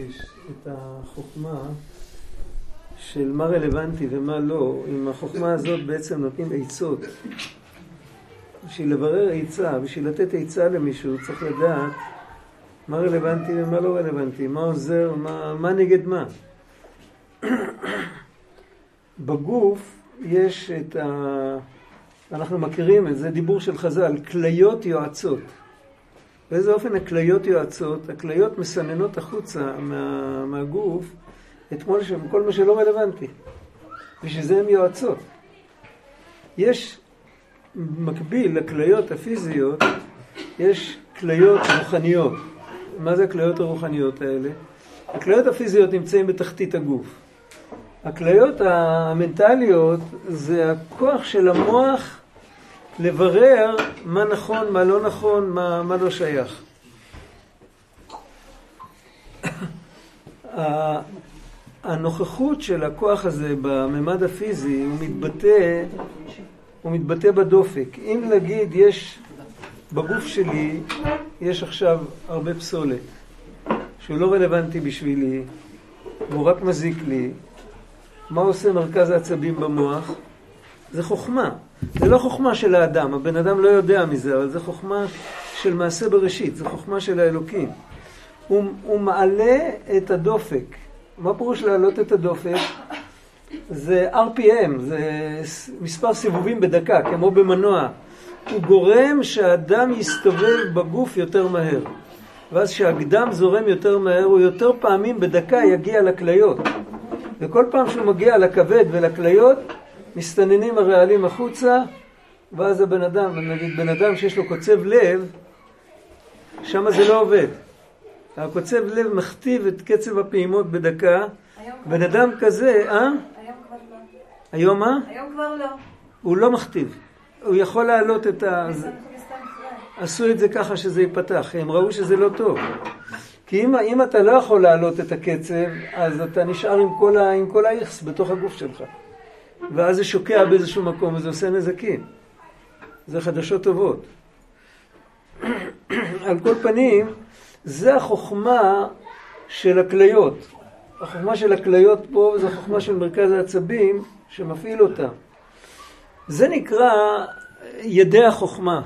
את החוכמה של מה רלוונטי ומה לא, עם החוכמה הזאת בעצם נותנים עצות. בשביל לברר עצה, בשביל לתת עצה למישהו צריך לדעת מה רלוונטי ומה לא רלוונטי, מה עוזר, מה, מה נגד מה. בגוף יש את ה... אנחנו מכירים את זה, דיבור של חז"ל, כליות יועצות. באיזה אופן הכליות יועצות? הכליות מסננות החוצה מה, מהגוף את כל מה שלא רלוונטי. בשביל זה הן יועצות. יש מקביל לכליות הפיזיות, יש כליות רוחניות. מה זה הכליות הרוחניות האלה? הכליות הפיזיות נמצאים בתחתית הגוף. הכליות המנטליות זה הכוח של המוח לברר מה נכון, מה לא נכון, מה, מה לא שייך. הנוכחות של הכוח הזה בממד הפיזי הוא מתבטא, הוא מתבטא בדופק. אם נגיד יש בגוף שלי, יש עכשיו הרבה פסולת, שהוא לא רלוונטי בשבילי, והוא רק מזיק לי, מה עושה מרכז העצבים במוח? זה חוכמה. זה לא חוכמה של האדם, הבן אדם לא יודע מזה, אבל זה חוכמה של מעשה בראשית, זה חוכמה של האלוקים. הוא, הוא מעלה את הדופק. מה פירוש להעלות את הדופק? זה RPM, זה מספר סיבובים בדקה, כמו במנוע. הוא גורם שהדם יסתובב בגוף יותר מהר. ואז כשהגדם זורם יותר מהר, הוא יותר פעמים בדקה יגיע לכליות. וכל פעם שהוא מגיע לכבד ולכליות, מסתננים הרעלים החוצה, ואז הבן אדם, נגיד בן אדם שיש לו קוצב לב, שם זה לא עובד. הקוצב לב מכתיב את קצב הפעימות בדקה. בן אדם כזה, אה? היום כבר לא. היום מה? היום כבר לא. הוא לא מכתיב. הוא יכול להעלות את ה... עשו את זה ככה שזה ייפתח, הם ראו שזה לא טוב. כי אם, אם אתה לא יכול להעלות את הקצב, אז אתה נשאר עם כל, ה, עם כל האיכס בתוך הגוף שלך. ואז זה שוקע באיזשהו מקום וזה עושה נזקים. זה חדשות טובות. על כל פנים, זה החוכמה של הכליות. החוכמה של הכליות פה זה החוכמה של מרכז העצבים שמפעיל אותה. זה נקרא ידי החוכמה.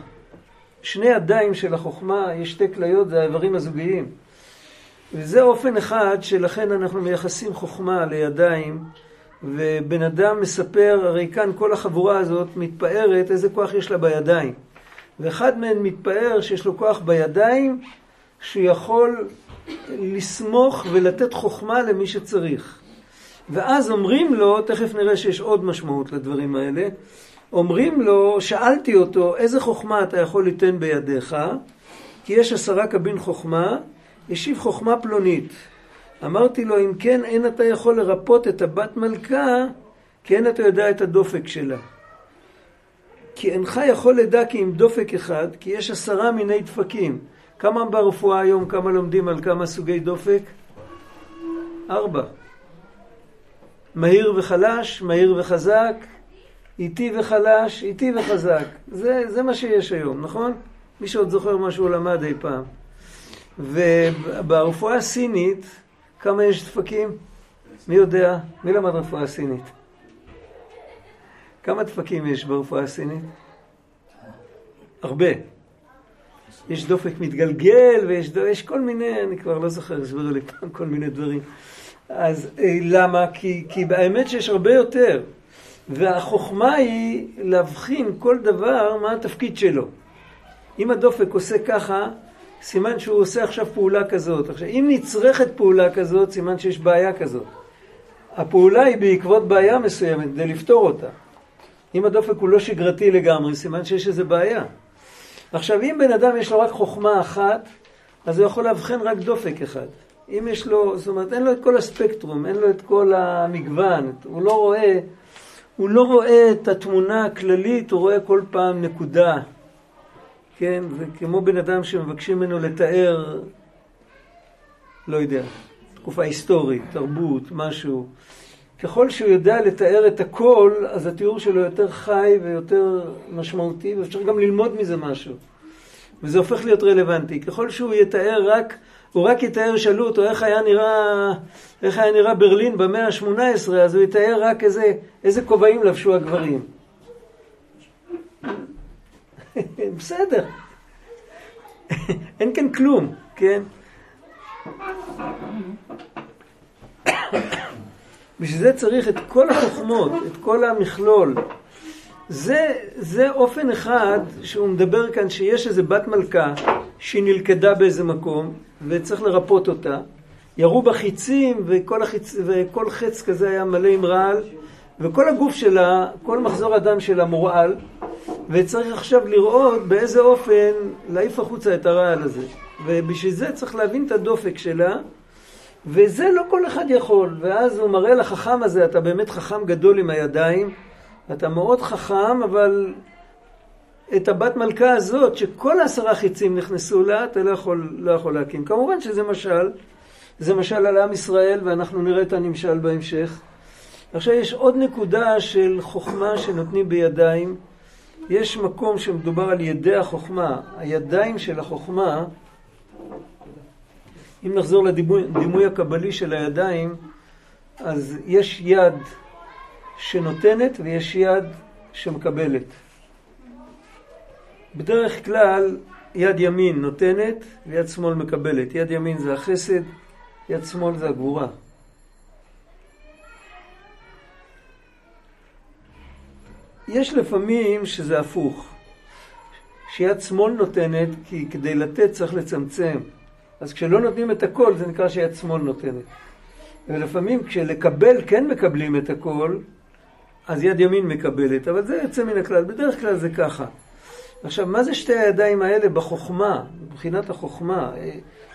שני ידיים של החוכמה, יש שתי כליות, זה האיברים הזוגיים. וזה אופן אחד שלכן אנחנו מייחסים חוכמה לידיים, ובן אדם מספר, הרי כאן כל החבורה הזאת מתפארת איזה כוח יש לה בידיים. ואחד מהם מתפאר שיש לו כוח בידיים, שהוא יכול לסמוך ולתת חוכמה למי שצריך. ואז אומרים לו, תכף נראה שיש עוד משמעות לדברים האלה, אומרים לו, שאלתי אותו, איזה חוכמה אתה יכול ליתן בידיך? כי יש עשרה קבין חוכמה, השיב חוכמה פלונית. אמרתי לו, אם כן, אין אתה יכול לרפות את הבת מלכה, כי אין אתה יודע את הדופק שלה. כי אינך יכול לדע כי עם דופק אחד, כי יש עשרה מיני דפקים. כמה ברפואה היום, כמה לומדים על כמה סוגי דופק? ארבע. מהיר וחלש, מהיר וחזק, איטי וחלש, איטי וחזק. זה, זה מה שיש היום, נכון? מי שעוד זוכר מה שהוא למד אי פעם. וברפואה הסינית, כמה יש דפקים? מי יודע? מי למד רפואה סינית? כמה דפקים יש ברפואה הסינית? הרבה. יש דופק מתגלגל ויש יש כל מיני, אני כבר לא זוכר, הסבירו לי פעם כל מיני דברים. אז אה, למה? כי, כי באמת שיש הרבה יותר. והחוכמה היא להבחין כל דבר מה התפקיד שלו. אם הדופק עושה ככה, סימן שהוא עושה עכשיו פעולה כזאת. עכשיו, אם נצרכת פעולה כזאת, סימן שיש בעיה כזאת. הפעולה היא בעקבות בעיה מסוימת, כדי לפתור אותה. אם הדופק הוא לא שגרתי לגמרי, סימן שיש איזה בעיה. עכשיו, אם בן אדם יש לו רק חוכמה אחת, אז הוא יכול לאבחן רק דופק אחד. אם יש לו, זאת אומרת, אין לו את כל הספקטרום, אין לו את כל המגוון, הוא לא רואה, הוא לא רואה את התמונה הכללית, הוא רואה כל פעם נקודה. כן, זה כמו בן אדם שמבקשים ממנו לתאר, לא יודע, תקופה היסטורית, תרבות, משהו. ככל שהוא יודע לתאר את הכל, אז התיאור שלו יותר חי ויותר משמעותי, ואפשר גם ללמוד מזה משהו. וזה הופך להיות רלוונטי. ככל שהוא יתאר רק, הוא רק יתאר, שאלו אותו איך היה נראה, איך היה נראה ברלין במאה ה-18, אז הוא יתאר רק איזה, איזה כובעים לבשו הגברים. בסדר. אין כאן כלום, כן? בשביל זה צריך את כל החוכמות, את כל המכלול. זה, זה אופן אחד שהוא מדבר כאן שיש איזה בת מלכה שהיא נלכדה באיזה מקום וצריך לרפות אותה. ירו בה חיצים וכל, החיצ... וכל חץ כזה היה מלא עם רעל וכל הגוף שלה, כל מחזור הדם שלה מורעל וצריך עכשיו לראות באיזה אופן להעיף החוצה את הרעל הזה. ובשביל זה צריך להבין את הדופק שלה וזה לא כל אחד יכול. ואז הוא מראה לחכם הזה, אתה באמת חכם גדול עם הידיים אתה מאוד חכם, אבל את הבת מלכה הזאת, שכל העשרה חיצים נכנסו לה, אתה לא יכול, לא יכול להקים. כמובן שזה משל, זה משל על עם ישראל, ואנחנו נראה את הנמשל בהמשך. עכשיו יש עוד נקודה של חוכמה שנותנים בידיים. יש מקום שמדובר על ידי החוכמה. הידיים של החוכמה, אם נחזור לדימוי הקבלי של הידיים, אז יש יד שנותנת ויש יד שמקבלת. בדרך כלל יד ימין נותנת ויד שמאל מקבלת. יד ימין זה החסד, יד שמאל זה הגבורה. יש לפעמים שזה הפוך, שיד שמאל נותנת כי כדי לתת צריך לצמצם. אז כשלא נותנים את הכל זה נקרא שיד שמאל נותנת. ולפעמים כשלקבל כן מקבלים את הכל, אז יד ימין מקבלת, אבל זה יוצא מן הכלל, בדרך כלל זה ככה. עכשיו, מה זה שתי הידיים האלה בחוכמה, מבחינת החוכמה?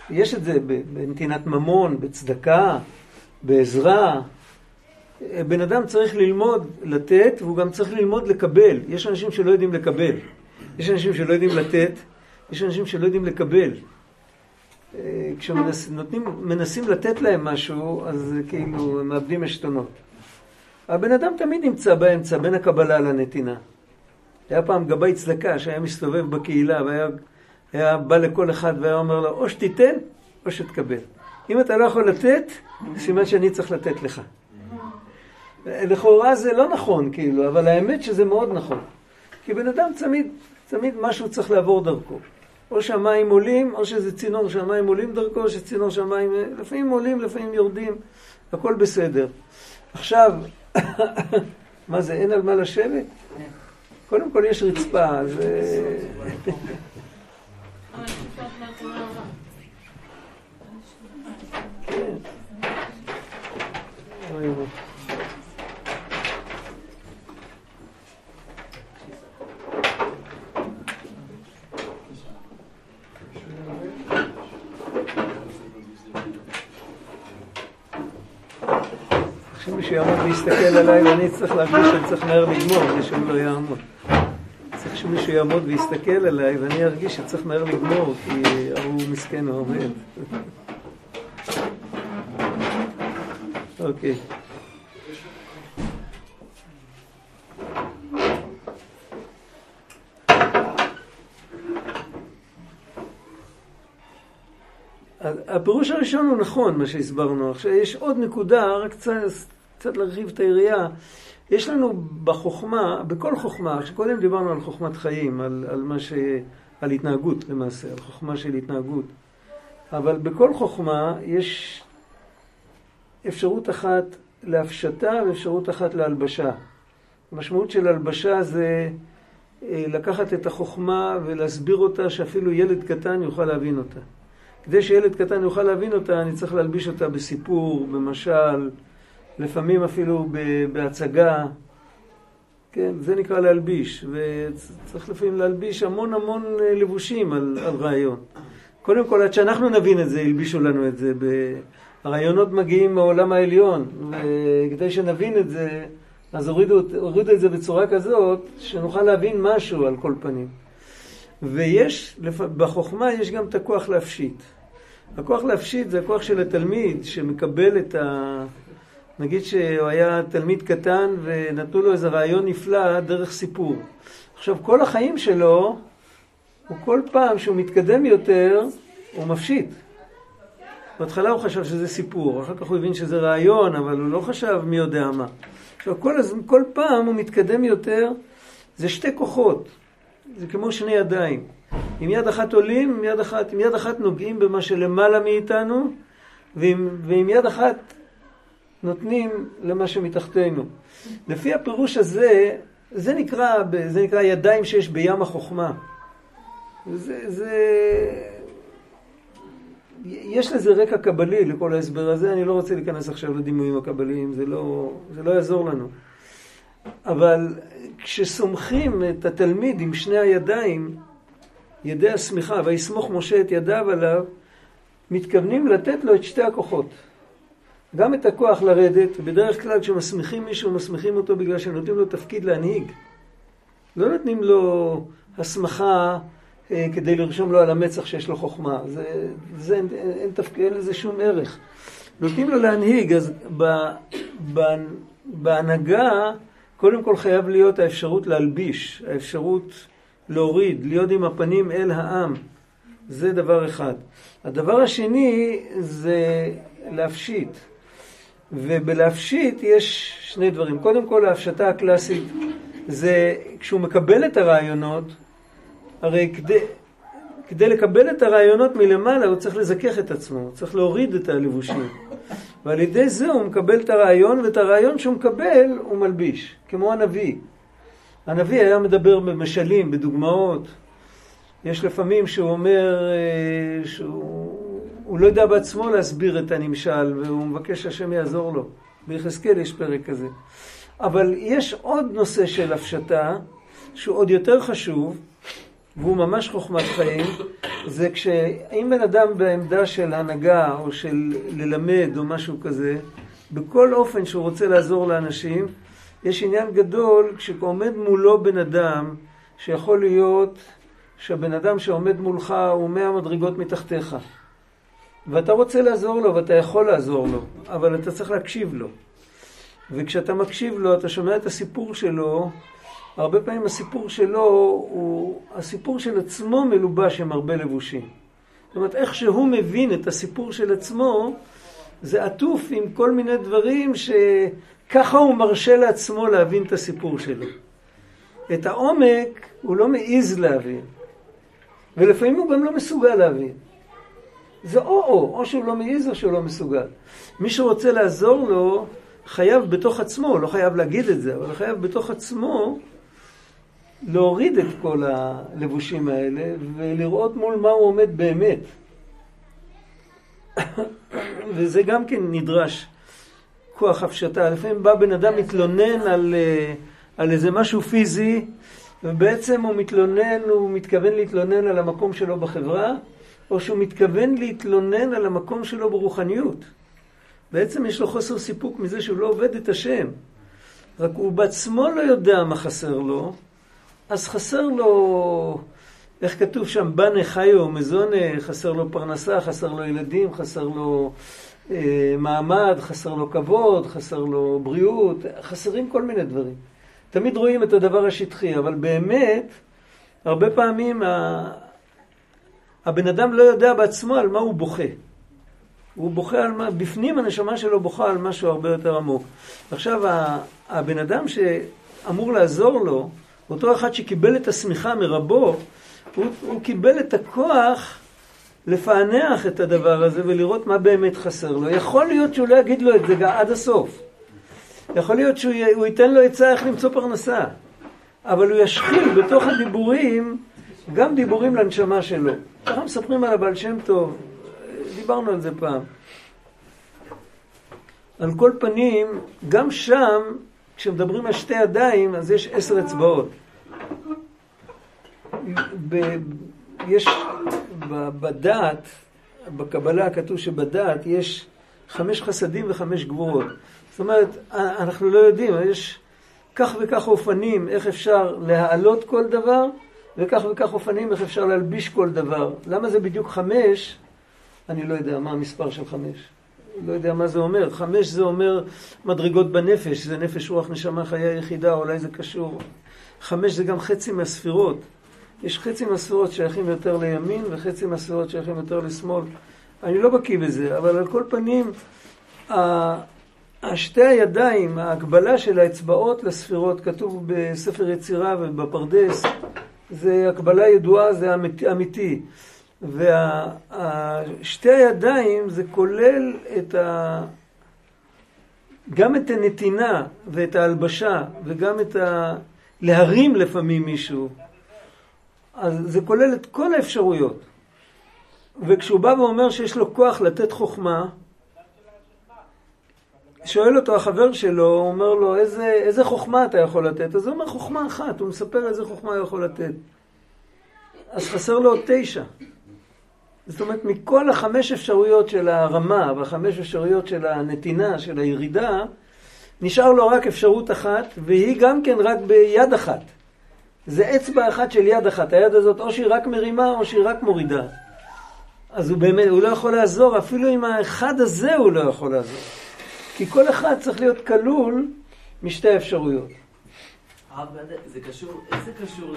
יש את זה בנתינת ממון, בצדקה, בעזרה. בן אדם צריך ללמוד לתת, והוא גם צריך ללמוד לקבל. יש אנשים שלא יודעים לקבל. יש אנשים שלא יודעים לתת, יש אנשים שלא יודעים לקבל. כשמנסים לתת להם משהו, אז כאילו הם מאבדים עשתונות. הבן אדם תמיד נמצא באמצע, בין הקבלה לנתינה. היה פעם גבאי צדקה שהיה מסתובב בקהילה והיה היה בא לכל אחד והיה אומר לו, או שתיתן או שתקבל. אם אתה לא יכול לתת, סימן שאני צריך לתת לך. לכאורה זה לא נכון, כאילו, אבל האמת שזה מאוד נכון. כי בן אדם תמיד, תמיד משהו צריך לעבור דרכו. או שהמים עולים, או שזה צינור שהמים עולים דרכו, או שצינור שהמים... לפעמים עולים, לפעמים יורדים, הכל בסדר. עכשיו, מה זה, אין על מה לשבת? קודם כל יש רצפה, אז... כן. שמישהו יעמוד ויסתכל עליי ואני צריך להרגיש שאני צריך מהר לגמור כדי שהוא לא יעמוד. צריך שמישהו יעמוד ויסתכל עליי ואני ארגיש שצריך מהר לגמור כי הוא מסכן הוא עומד. אוקיי. הפירוש הראשון הוא נכון, מה שהסברנו. עכשיו, יש עוד נקודה, רק קצת, להרחיב את היריעה. יש לנו בחוכמה, בכל חוכמה, שקודם דיברנו על חוכמת חיים, על, על מה ש... על התנהגות למעשה, על חוכמה של התנהגות. אבל בכל חוכמה יש אפשרות אחת להפשטה ואפשרות אחת להלבשה. המשמעות של הלבשה זה אה, לקחת את החוכמה ולהסביר אותה שאפילו ילד קטן יוכל להבין אותה. כדי שילד קטן יוכל להבין אותה, אני צריך להלביש אותה בסיפור, במשל, לפעמים אפילו בהצגה. כן, זה נקרא להלביש, וצריך לפעמים להלביש המון המון אה, לבושים על, על רעיון. קודם כל, עד שאנחנו נבין את זה, הלבישו לנו את זה. הרעיונות מגיעים מהעולם העליון, וכדי שנבין את זה, אז הורידו, הורידו את זה בצורה כזאת, שנוכל להבין משהו על כל פנים. ויש, בחוכמה יש גם את הכוח להפשיט. הכוח להפשיט זה הכוח של התלמיד שמקבל את ה... נגיד שהוא היה תלמיד קטן ונתנו לו איזה רעיון נפלא דרך סיפור. עכשיו, כל החיים שלו, הוא כל פעם שהוא מתקדם יותר, הוא מפשיט. בהתחלה הוא חשב שזה סיפור, אחר כך הוא הבין שזה רעיון, אבל הוא לא חשב מי יודע מה. עכשיו, כל, כל פעם הוא מתקדם יותר, זה שתי כוחות, זה כמו שני ידיים. עם יד אחת עולים, עם יד אחת, עם יד אחת נוגעים במה שלמעלה מאיתנו, ועם, ועם יד אחת נותנים למה שמתחתנו. לפי הפירוש הזה, זה נקרא, זה נקרא ידיים שיש בים החוכמה. זה, זה... יש לזה רקע קבלי לכל ההסבר הזה, אני לא רוצה להיכנס עכשיו לדימויים הקבליים, זה לא, זה לא יעזור לנו. אבל כשסומכים את התלמיד עם שני הידיים, ידי השמיכה, ויסמוך משה את ידיו עליו, מתכוונים לתת לו את שתי הכוחות. גם את הכוח לרדת, ובדרך כלל כשמסמיכים מישהו, מסמיכים אותו בגלל שנותנים לו תפקיד להנהיג. לא נותנים לו הסמכה אה, כדי לרשום לו על המצח שיש לו חוכמה. זה, זה, אין, אין, תפקיד, אין לזה שום ערך. נותנים לו להנהיג, אז ב, ב, בהנהגה קודם כל חייב להיות האפשרות להלביש, האפשרות להוריד, להיות עם הפנים אל העם. זה דבר אחד. הדבר השני זה להפשיט. ובלהפשיט יש שני דברים. קודם כל, ההפשטה הקלאסית זה כשהוא מקבל את הרעיונות, הרי כדי, כדי לקבל את הרעיונות מלמעלה הוא צריך לזכך את עצמו, הוא צריך להוריד את הלבושים. ועל ידי זה הוא מקבל את הרעיון, ואת הרעיון שהוא מקבל הוא מלביש, כמו הנביא. הנביא היה מדבר במשלים, בדוגמאות. יש לפעמים שהוא אומר אה, שהוא לא יודע בעצמו להסביר את הנמשל, והוא מבקש שהשם יעזור לו. ביחזקאל יש פרק כזה. אבל יש עוד נושא של הפשטה, שהוא עוד יותר חשוב, והוא ממש חוכמת חיים, זה כשאם בן אדם בעמדה של הנהגה או של ללמד או משהו כזה, בכל אופן שהוא רוצה לעזור לאנשים, יש עניין גדול כשעומד מולו בן אדם שיכול להיות שהבן אדם שעומד מולך הוא מאה מדרגות מתחתיך. ואתה רוצה לעזור לו ואתה יכול לעזור לו, אבל אתה צריך להקשיב לו. וכשאתה מקשיב לו, אתה שומע את הסיפור שלו, הרבה פעמים הסיפור שלו הוא הסיפור של עצמו מלובש עם הרבה לבושים. זאת אומרת, איך שהוא מבין את הסיפור של עצמו, זה עטוף עם כל מיני דברים שככה הוא מרשה לעצמו להבין את הסיפור שלו. את העומק הוא לא מעז להבין, ולפעמים הוא גם לא מסוגל להבין. זה או-או, או שהוא לא מעז או שהוא לא מסוגל. מי שרוצה לעזור לו, חייב בתוך עצמו, לא חייב להגיד את זה, אבל חייב בתוך עצמו להוריד את כל הלבושים האלה ולראות מול מה הוא עומד באמת. וזה גם כן נדרש כוח הפשטה. לפעמים בא בן אדם מתלונן על, אה, על איזה משהו פיזי, ובעצם הוא מתלונן, הוא מתכוון להתלונן על המקום שלו בחברה, או שהוא מתכוון להתלונן על המקום שלו ברוחניות. בעצם יש לו חוסר סיפוק מזה שהוא לא עובד את השם. רק הוא בעצמו לא יודע מה חסר לו, אז חסר לו, איך כתוב שם, בנה חיו מזונה, חסר לו פרנסה, חסר לו ילדים, חסר לו אה, מעמד, חסר לו כבוד, חסר לו בריאות, חסרים כל מיני דברים. תמיד רואים את הדבר השטחי, אבל באמת, הרבה פעמים. הבן אדם לא יודע בעצמו על מה הוא בוכה. הוא בוכה על מה, בפנים הנשמה שלו בוכה על משהו הרבה יותר עמוק. עכשיו, הבן אדם שאמור לעזור לו, אותו אחד שקיבל את השמיכה מרבו, הוא, הוא קיבל את הכוח לפענח את הדבר הזה ולראות מה באמת חסר לו. יכול להיות שהוא לא יגיד לו את זה עד הסוף. יכול להיות שהוא ייתן לו עצה איך למצוא פרנסה. אבל הוא ישחיל בתוך הדיבורים גם דיבורים לנשמה שלו. ככה מספרים על הבעל שם טוב, דיברנו על זה פעם. על כל פנים, גם שם, כשמדברים על שתי ידיים, אז יש עשר אצבעות. ב, יש בדעת, בקבלה כתוב שבדעת יש חמש חסדים וחמש גבורות. זאת אומרת, אנחנו לא יודעים, יש כך וכך אופנים איך אפשר להעלות כל דבר, וכך וכך אופנים איך אפשר להלביש כל דבר. למה זה בדיוק חמש? אני לא יודע מה המספר של חמש. לא יודע מה זה אומר. חמש זה אומר מדרגות בנפש, זה נפש, רוח, נשמה, חיי היחידה, אולי זה קשור. חמש זה גם חצי מהספירות. יש חצי מהספירות שייכים יותר לימין וחצי מהספירות שייכים יותר לשמאל. אני לא בקיא בזה, אבל על כל פנים, שתי הידיים, ההקבלה של האצבעות לספירות, כתוב בספר יצירה ובפרדס, זה הקבלה ידועה, זה אמיתי. אמיתי. ושתי הידיים זה כולל את ה... גם את הנתינה ואת ההלבשה וגם את ה... להרים לפעמים מישהו. אז זה כולל את כל האפשרויות. וכשהוא בא ואומר שיש לו כוח לתת חוכמה, שואל אותו החבר שלו, הוא אומר לו, איזה, איזה חוכמה אתה יכול לתת? אז הוא אומר, חוכמה אחת, הוא מספר איזה חוכמה הוא יכול לתת. אז חסר לו עוד תשע. זאת אומרת, מכל החמש אפשרויות של הרמה והחמש אפשרויות של הנתינה, של הירידה, נשאר לו רק אפשרות אחת, והיא גם כן רק ביד אחת. זה אצבע אחת של יד אחת. היד הזאת או שהיא רק מרימה או שהיא רק מורידה. אז הוא באמת, הוא לא יכול לעזור, אפילו עם האחד הזה הוא לא יכול לעזור. כי כל אחד צריך להיות כלול משתי האפשרויות. זה קשור, איך זה קשור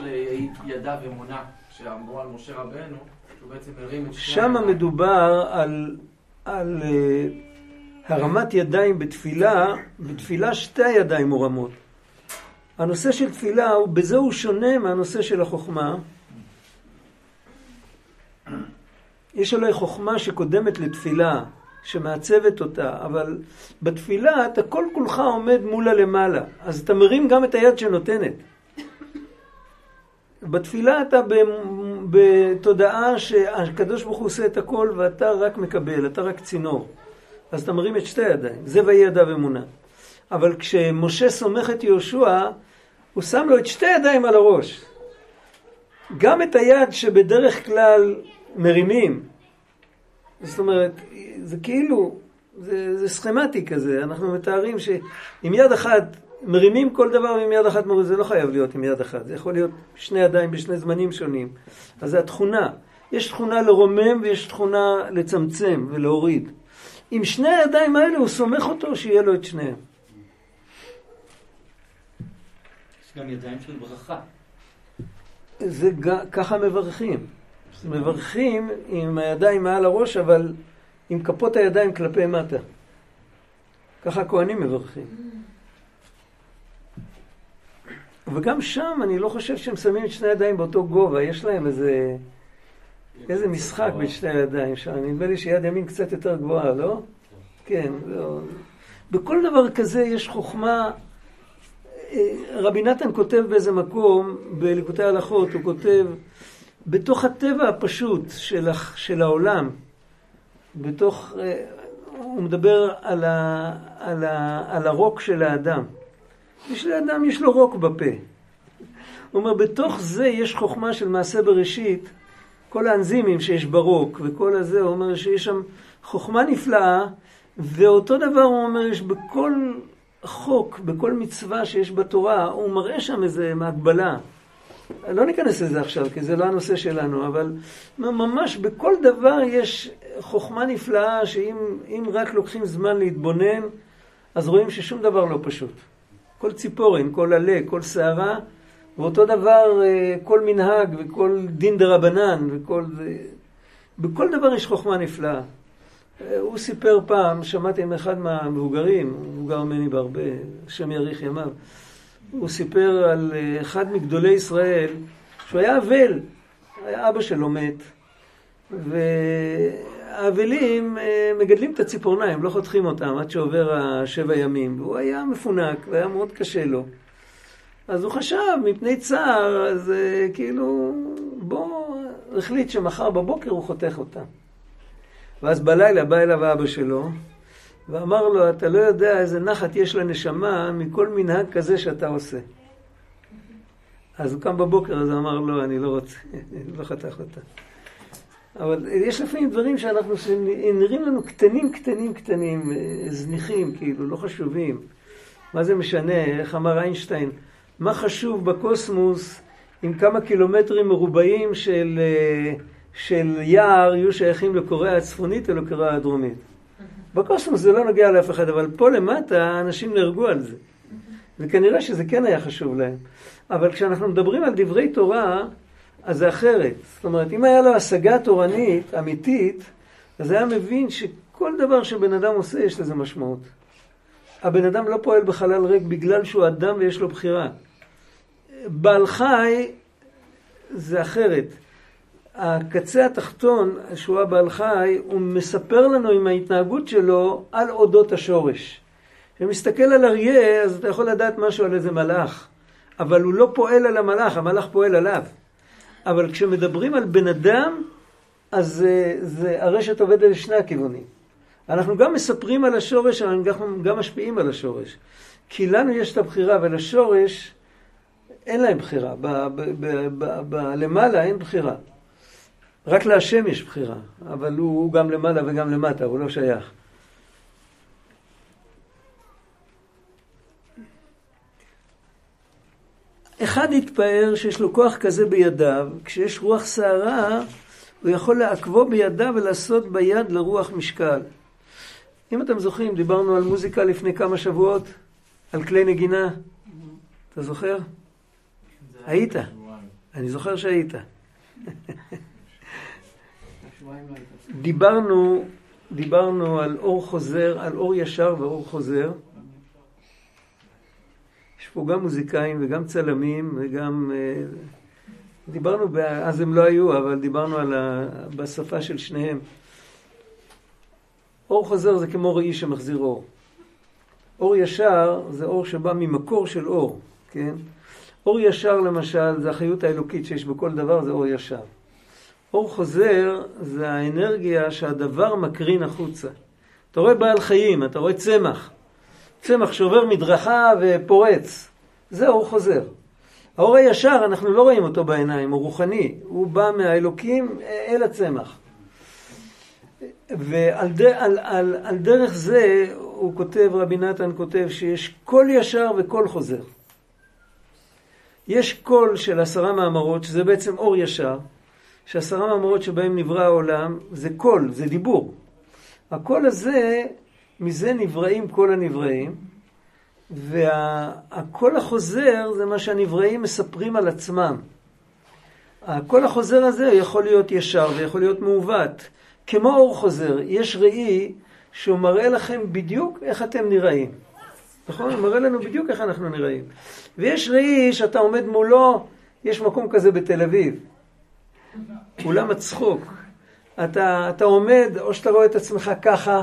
לידיו אמונה, שאמרו על משה רבנו, שהוא בעצם הרים את שני... שם מדובר על, על uh, הרמת ידיים בתפילה, בתפילה שתי הידיים מורמות. הנושא של תפילה, בזה הוא שונה מהנושא של החוכמה. יש עלי חוכמה שקודמת לתפילה, שמעצבת אותה, אבל בתפילה אתה כל כולך עומד מולה למעלה, אז אתה מרים גם את היד שנותנת. בתפילה אתה בתודעה שהקדוש ברוך הוא עושה את הכל ואתה רק מקבל, אתה רק צינור. אז אתה מרים את שתי הידיים, זה ויהי ידיו אמונה. אבל כשמשה סומך את יהושע, הוא שם לו את שתי הידיים על הראש. גם את היד שבדרך כלל מרימים. זאת אומרת, זה כאילו, זה, זה סכמטי כזה, אנחנו מתארים שעם יד אחת מרימים כל דבר ועם יד אחת מורידים, זה לא חייב להיות עם יד אחת, זה יכול להיות שני ידיים בשני זמנים שונים. אז זה התכונה. יש תכונה לרומם ויש תכונה לצמצם ולהוריד. עם שני הידיים האלה הוא סומך אותו שיהיה לו את שניהם. יש גם ידיים של ברכה. זה ככה מברכים. מברכים עם הידיים מעל הראש, אבל עם כפות הידיים כלפי מטה. ככה הכוהנים מברכים. וגם שם אני לא חושב שהם שמים את שני הידיים באותו גובה, יש להם איזה, איזה משחק בין שתי הידיים שם. נדמה לי שיד ימין קצת יותר גבוהה, לא? כן, לא. בכל דבר כזה יש חוכמה. אה, רבי נתן כותב באיזה מקום, בליקוטי הלכות, הוא כותב, בתוך הטבע הפשוט של, של העולם, בתוך, אה, הוא מדבר על, ה, על, ה, על הרוק של האדם. יש לאדם, יש לו רוק בפה. הוא אומר, בתוך זה יש חוכמה של מעשה בראשית, כל האנזימים שיש ברוק וכל הזה, הוא אומר שיש שם חוכמה נפלאה, ואותו דבר הוא אומר, יש בכל חוק, בכל מצווה שיש בתורה, הוא מראה שם איזה הגבלה. לא ניכנס לזה עכשיו, כי זה לא הנושא שלנו, אבל ממש בכל דבר יש חוכמה נפלאה, שאם רק לוקחים זמן להתבונן, אז רואים ששום דבר לא פשוט. כל ציפורן, כל עלה, כל שערה, ואותו דבר אה, כל מנהג וכל דין דה רבנן וכל... בכל דבר יש חוכמה נפלאה. אה, הוא סיפר פעם, שמעתי עם אחד מהמבוגרים, הוא מבוגר ממני בהרבה, השם יאריך ימיו, הוא סיפר על אה, אחד מגדולי ישראל, שהוא היה אבל, אבא שלו מת, והאבלים אה, מגדלים את הציפורניים, לא חותכים אותם עד שעובר השבע ימים, והוא היה מפונק והיה מאוד קשה לו. אז הוא חשב, מפני צער, אז אה, כאילו, בוא, החליט שמחר בבוקר הוא חותך אותם. ואז בלילה בא אליו אבא שלו, ואמר לו, אתה לא יודע איזה נחת יש לנשמה מכל מנהג כזה שאתה עושה. אז הוא קם בבוקר, אז הוא אמר, לא, אני לא רוצה, לא חתך אותה. אבל יש לפעמים דברים שאנחנו, נראים לנו קטנים, קטנים, קטנים, אה, זניחים, כאילו, לא חשובים. מה זה משנה? איך אמר איינשטיין? מה חשוב בקוסמוס אם כמה קילומטרים מרובעים של, אה, של יער יהיו שייכים לקוריאה הצפונית או לקוריאה הדרומית? בקוסמוס זה לא נוגע לאף אחד, אבל פה למטה אנשים נהרגו על זה. וכנראה שזה כן היה חשוב להם. אבל כשאנחנו מדברים על דברי תורה, אז זה אחרת. זאת אומרת, אם היה לו השגה תורנית, אמיתית, אז היה מבין שכל דבר שבן אדם עושה, יש לזה משמעות. הבן אדם לא פועל בחלל ריק בגלל שהוא אדם ויש לו בחירה. בעל חי זה אחרת. הקצה התחתון, שהוא הבעל חי, הוא מספר לנו עם ההתנהגות שלו על אודות השורש. כשמסתכל על אריה, אז אתה יכול לדעת משהו על איזה מלאך. אבל הוא לא פועל על המלאך, המלאך פועל עליו. אבל כשמדברים על בן אדם, אז זה, זה, הרשת עובדת לשני הכיוונים. אנחנו גם מספרים על השורש, אבל אנחנו גם משפיעים על השורש. כי לנו יש את הבחירה, ולשורש אין להם בחירה. למעלה אין בחירה. רק להשם יש בחירה, אבל הוא, הוא גם למעלה וגם למטה, הוא לא שייך. אחד התפאר שיש לו כוח כזה בידיו, כשיש רוח סערה, הוא יכול לעכבו בידיו ולעשות ביד לרוח משקל. אם אתם זוכרים, דיברנו על מוזיקה לפני כמה שבועות, על כלי נגינה. אתה זוכר? היית. אני זוכר שהיית. דיברנו, דיברנו על אור חוזר, על אור ישר ואור חוזר. יש פה גם מוזיקאים וגם צלמים וגם... אה, דיברנו, אז הם לא היו, אבל דיברנו על ה, בשפה של שניהם. אור חוזר זה כמו ראי שמחזיר אור. אור ישר זה אור שבא ממקור של אור, כן? אור ישר למשל זה החיות האלוקית שיש בכל דבר, זה אור ישר. אור חוזר זה האנרגיה שהדבר מקרין החוצה. אתה רואה בעל חיים, אתה רואה צמח. צמח שעובר מדרכה ופורץ. זה אור חוזר. האור הישר, אנחנו לא רואים אותו בעיניים, הוא רוחני. הוא בא מהאלוקים אל הצמח. ועל ד, על, על, על דרך זה הוא כותב, רבי נתן כותב, שיש קול ישר וקול חוזר. יש קול של עשרה מאמרות, שזה בעצם אור ישר, שעשרה מאמרות שבהם נברא העולם, זה קול, זה דיבור. הקול הזה, מזה נבראים כל הנבראים, והקול החוזר זה מה שהנבראים מספרים על עצמם. הקול החוזר הזה יכול להיות ישר ויכול להיות מעוות. כמו אור חוזר, יש ראי שהוא מראה לכם בדיוק איך אתם נראים. נכון? הוא מראה לנו בדיוק איך אנחנו נראים. ויש ראי שאתה עומד מולו, יש מקום כזה בתל אביב. אולם הצחוק. אתה, אתה עומד, או שאתה רואה את עצמך ככה,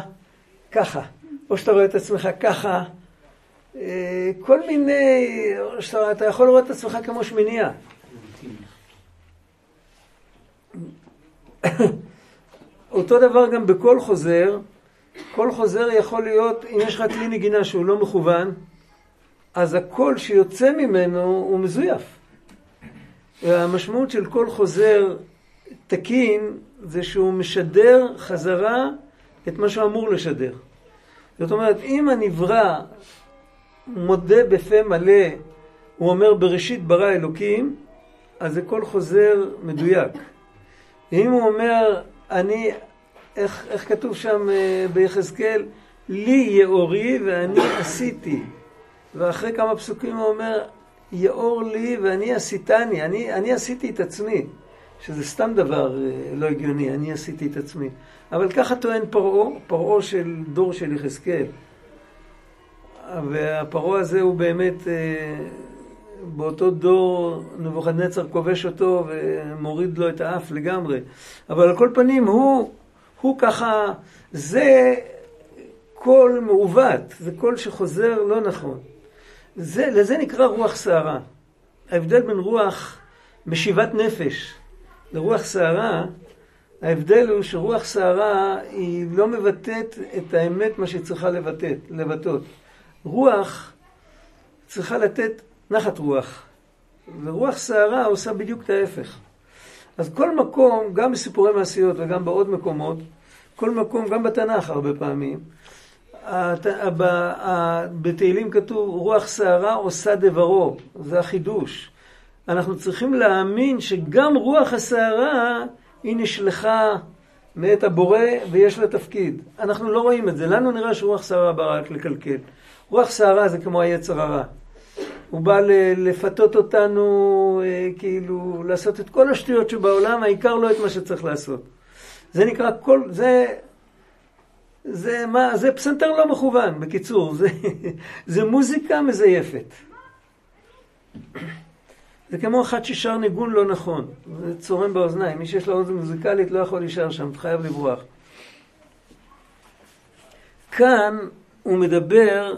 ככה. או שאתה רואה את עצמך ככה. אה, כל מיני, שאתה אתה יכול לראות את עצמך כמו שמיניה. אותו דבר גם בכל חוזר, כל חוזר יכול להיות, אם יש לך כלי נגינה שהוא לא מכוון, אז הקול שיוצא ממנו הוא מזויף. המשמעות של כל חוזר תקין זה שהוא משדר חזרה את מה שהוא אמור לשדר. זאת אומרת, אם הנברא מודה בפה מלא, הוא אומר בראשית ברא אלוקים, אז זה כל חוזר מדויק. אם הוא אומר אני, איך, איך כתוב שם אה, ביחזקאל? לי יאורי ואני עשיתי. ואחרי כמה פסוקים הוא אומר, יאור לי ואני עשיתני, אני, אני עשיתי את עצמי. שזה סתם דבר אה, לא הגיוני, אני עשיתי את עצמי. אבל ככה טוען פרעה, פרעה של דור של יחזקאל. והפרעה הזה הוא באמת, אה, באותו דור נבוכדנצר כובש אותו ומוריד לו את האף לגמרי. אבל על כל פנים הוא, הוא ככה, זה קול מעוות, זה קול שחוזר לא נכון. זה, לזה נקרא רוח סערה. ההבדל בין רוח משיבת נפש לרוח סערה, ההבדל הוא שרוח סערה היא לא מבטאת את האמת מה שהיא צריכה לבטאת, לבטאות. רוח צריכה לתת נחת רוח, ורוח סערה עושה בדיוק את ההפך. אז כל מקום, גם בסיפורי מעשיות וגם בעוד מקומות, כל מקום, גם בתנ"ך הרבה פעמים, בתהילים כתוב רוח סערה עושה דברו, זה החידוש. אנחנו צריכים להאמין שגם רוח הסערה היא נשלחה מאת הבורא ויש לה תפקיד. אנחנו לא רואים את זה, לנו נראה שרוח סערה באה רק לקלקל. רוח סערה זה כמו היצר הרע. הוא בא לפתות אותנו, אה, כאילו, לעשות את כל השטויות שבעולם, העיקר לא את מה שצריך לעשות. זה נקרא כל, זה, זה מה, זה פסנתר לא מכוון, בקיצור, זה, זה מוזיקה מזייפת. זה כמו אחד ששר ניגון לא נכון, זה צורם באוזניים. מי שיש לו אוזן מוזיקלית לא יכול להישאר שם, אתה חייב לברוח. כאן הוא מדבר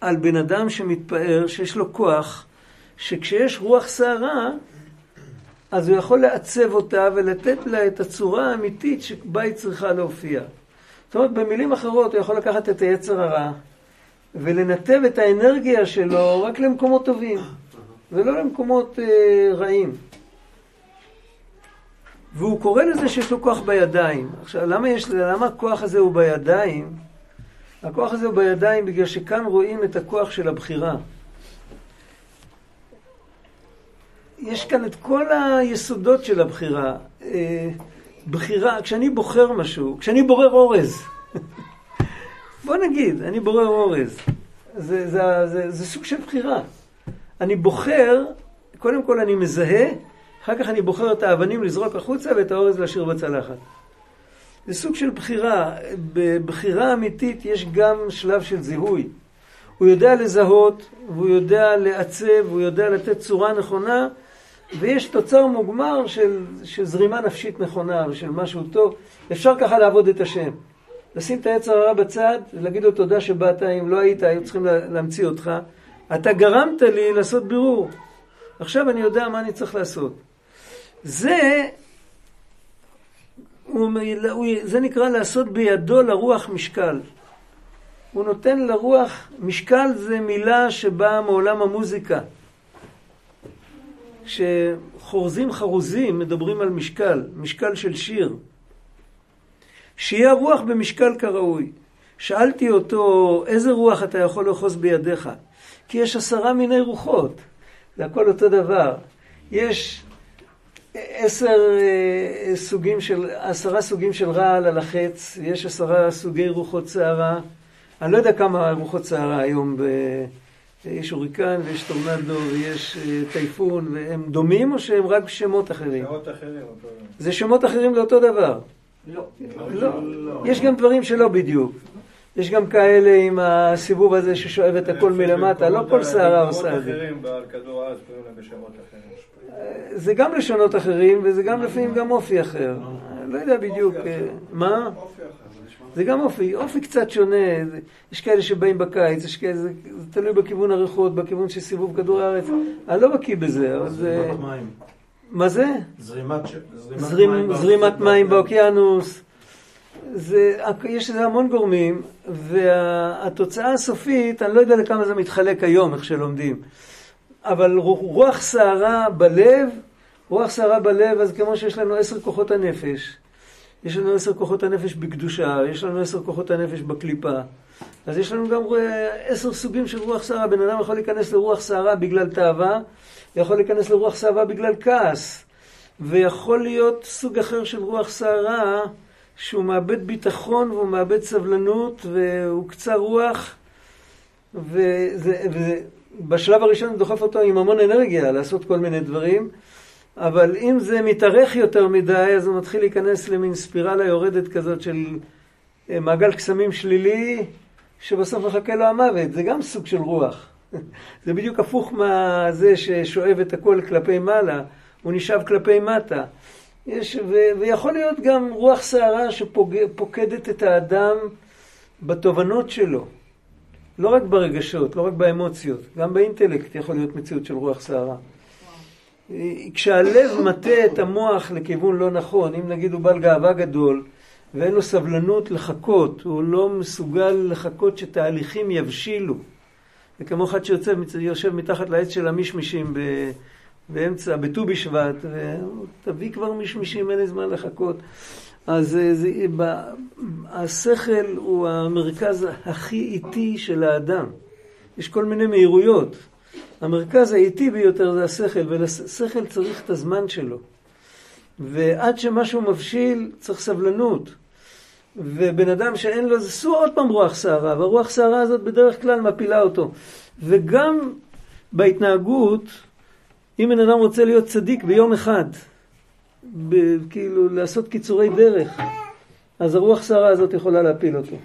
על בן אדם שמתפאר, שיש לו כוח, שכשיש רוח סערה, אז הוא יכול לעצב אותה ולתת לה את הצורה האמיתית שבה היא צריכה להופיע. זאת אומרת, במילים אחרות, הוא יכול לקחת את היצר הרע ולנתב את האנרגיה שלו רק למקומות טובים, ולא למקומות אה, רעים. והוא קורא לזה שיש לו כוח בידיים. עכשיו, למה, יש, למה הכוח הזה הוא בידיים? הכוח הזה הוא בידיים בגלל שכאן רואים את הכוח של הבחירה. יש כאן את כל היסודות של הבחירה. בחירה, כשאני בוחר משהו, כשאני בורר אורז, בוא נגיד, אני בורר אורז, זה, זה, זה, זה, זה סוג של בחירה. אני בוחר, קודם כל אני מזהה, אחר כך אני בוחר את האבנים לזרוק החוצה ואת האורז להשאיר בצלחת. זה סוג של בחירה. בבחירה אמיתית יש גם שלב של זיהוי. הוא יודע לזהות, והוא יודע לעצב, והוא יודע לתת צורה נכונה, ויש תוצר מוגמר של, של זרימה נפשית נכונה ושל משהו טוב. אפשר ככה לעבוד את השם. לשים את היצר הרע בצד ולהגיד לו תודה שבאת, אם לא היית, היו צריכים להמציא אותך. אתה גרמת לי לעשות בירור. עכשיו אני יודע מה אני צריך לעשות. זה הוא, הוא, זה נקרא לעשות בידו לרוח משקל. הוא נותן לרוח, משקל זה מילה שבאה מעולם המוזיקה. כשחורזים חרוזים מדברים על משקל, משקל של שיר. שיהיה רוח במשקל כראוי. שאלתי אותו, איזה רוח אתה יכול לאחוז בידיך? כי יש עשרה מיני רוחות, זה הכל אותו דבר. יש עשר אה, סוגים של, עשרה סוגים של רעל על החץ, יש עשרה סוגי רוחות סערה. אני לא יודע כמה רוחות סערה היום, ב... יש הוריקן ויש טורנדו ויש אה, טייפון, והם דומים או שהם רק שמות אחרים? שמות אחרים. זה שמות אחרים לאותו דבר. לא. לא. יש גם דברים שלא בדיוק. יש גם כאלה עם הסיבוב הזה ששואב את הכל מלמטה, לא כל סערה עושה את זה. אחרים על כדור הארץ קוראים להם בשמות אחרים. זה גם לשונות אחרים, וזה גם לפעמים גם אופי אחר. לא יודע בדיוק. אה, מה? זה גם אופי, אופי קצת שונה. יש כאלה שבאים בקיץ, יש כאלה, זה תלוי בכיוון הריחות, בכיוון של סיבוב כדור הארץ. אני לא בקיא בזה, אבל זה... זרימת מים. מה זה? זרימת זרימת, זרימת מים באוקיינוס. זה, יש לזה המון גורמים, והתוצאה הסופית, אני לא יודע לכמה זה מתחלק היום, איך שלומדים. אבל רוח סערה בלב, רוח סערה בלב, אז כמו שיש לנו עשר כוחות הנפש, יש לנו עשר כוחות הנפש בקדושה, יש לנו עשר כוחות הנפש בקליפה. אז יש לנו גם עשר סוגים של רוח סערה. בן אדם יכול להיכנס לרוח סערה בגלל תאווה, יכול להיכנס לרוח סערה בגלל כעס, ויכול להיות סוג אחר של רוח סערה שהוא מאבד ביטחון והוא מאבד סבלנות והוא קצר רוח, וזה, וזה, בשלב הראשון דוחף אותו עם המון אנרגיה לעשות כל מיני דברים, אבל אם זה מתארך יותר מדי, אז הוא מתחיל להיכנס למין ספירלה יורדת כזאת של אה, מעגל קסמים שלילי, שבסוף מחכה לו המוות. זה גם סוג של רוח. זה בדיוק הפוך מזה ששואב את הכל כלפי מעלה, הוא נשאב כלפי מטה. יש, ו, ויכול להיות גם רוח סערה שפוקדת את האדם בתובנות שלו. לא רק ברגשות, לא רק באמוציות, גם באינטלקט יכול להיות מציאות של רוח סערה. כשהלב מטה את המוח לכיוון לא נכון, אם נגיד הוא בעל גאווה גדול ואין לו סבלנות לחכות, הוא לא מסוגל לחכות שתהליכים יבשילו. זה כמו אחד שיוצא, יושב מתחת לעץ של המשמישים באמצע, בט"ו בשבט, תביא כבר משמישים, אין לי זמן לחכות. אז אה, זה, ב, השכל הוא המרכז הכי איטי של האדם. יש כל מיני מהירויות. המרכז האיטי ביותר זה השכל, ולשכל צריך את הזמן שלו. ועד שמשהו מבשיל צריך סבלנות. ובן אדם שאין לו, זה סור עוד פעם רוח סערה, והרוח סערה הזאת בדרך כלל מפילה אותו. וגם בהתנהגות, אם בן אדם רוצה להיות צדיק ביום אחד, ב- כאילו לעשות קיצורי דרך, אז הרוח סערה הזאת יכולה להפיל אותו.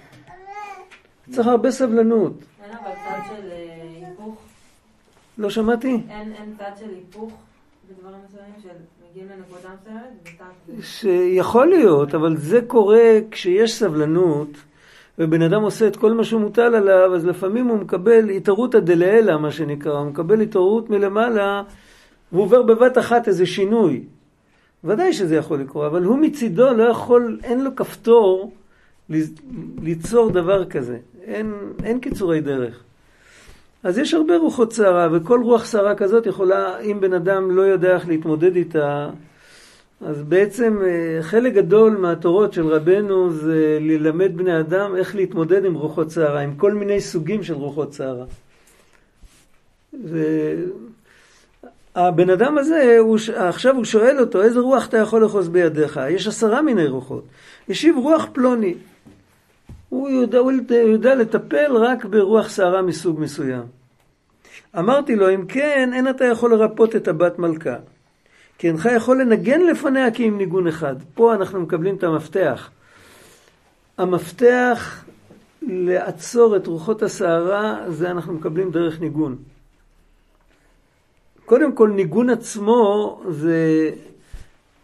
צריך הרבה סבלנות. אין אבל צד של אה, היפוך? לא שמעתי? אין אין צד של היפוך בדברים מסוימים שמגיעים לנקודה מסוימת? שיכול להיות, אבל זה קורה כשיש סבלנות, ובן אדם עושה את כל מה שמוטל עליו, אז לפעמים הוא מקבל התערותא דלעילא, מה שנקרא, הוא מקבל התעוררות מלמעלה, והוא עובר בבת אחת איזה שינוי. ודאי שזה יכול לקרות, אבל הוא מצידו לא יכול, אין לו כפתור ליצור דבר כזה. אין, אין קיצורי דרך. אז יש הרבה רוחות סערה, וכל רוח סערה כזאת יכולה, אם בן אדם לא יודע איך להתמודד איתה, אז בעצם אה, חלק גדול מהתורות של רבנו זה ללמד בני אדם איך להתמודד עם רוחות סערה, עם כל מיני סוגים של רוחות סערה. והבן אדם הזה, הוא, עכשיו הוא שואל אותו, איזה רוח אתה יכול לאחוז בידיך? יש עשרה מיני רוחות. השיב רוח פלוני. הוא יודע, הוא יודע לטפל רק ברוח סערה מסוג מסוים. אמרתי לו, אם כן, אין אתה יכול לרפות את הבת מלכה. כי אינך יכול לנגן לפניה כי עם ניגון אחד. פה אנחנו מקבלים את המפתח. המפתח לעצור את רוחות הסערה, זה אנחנו מקבלים דרך ניגון. קודם כל, ניגון עצמו זה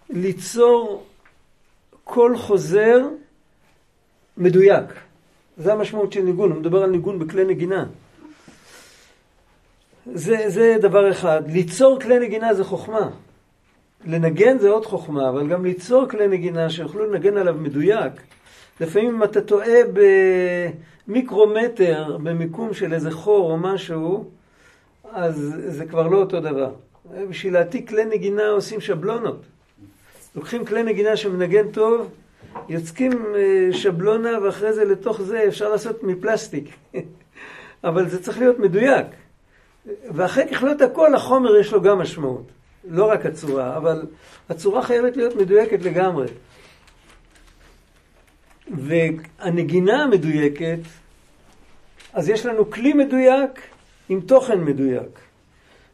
ליצור קול חוזר מדויק. זה המשמעות של ניגון, הוא מדבר על ניגון בכלי נגינה. זה, זה דבר אחד. ליצור כלי נגינה זה חוכמה. לנגן זה עוד חוכמה, אבל גם ליצור כלי נגינה שיוכלו לנגן עליו מדויק. לפעמים אם אתה טועה במיקרומטר, במיקום של איזה חור או משהו, אז זה כבר לא אותו דבר. בשביל להעתיק כלי נגינה עושים שבלונות. לוקחים כלי נגינה שמנגן טוב, יוצקים אה, שבלונה ואחרי זה לתוך זה אפשר לעשות מפלסטיק. אבל זה צריך להיות מדויק. ואחרי ככלות הכל החומר יש לו גם משמעות. לא רק הצורה, אבל הצורה חייבת להיות מדויקת לגמרי. והנגינה המדויקת, אז יש לנו כלי מדויק עם תוכן מדויק.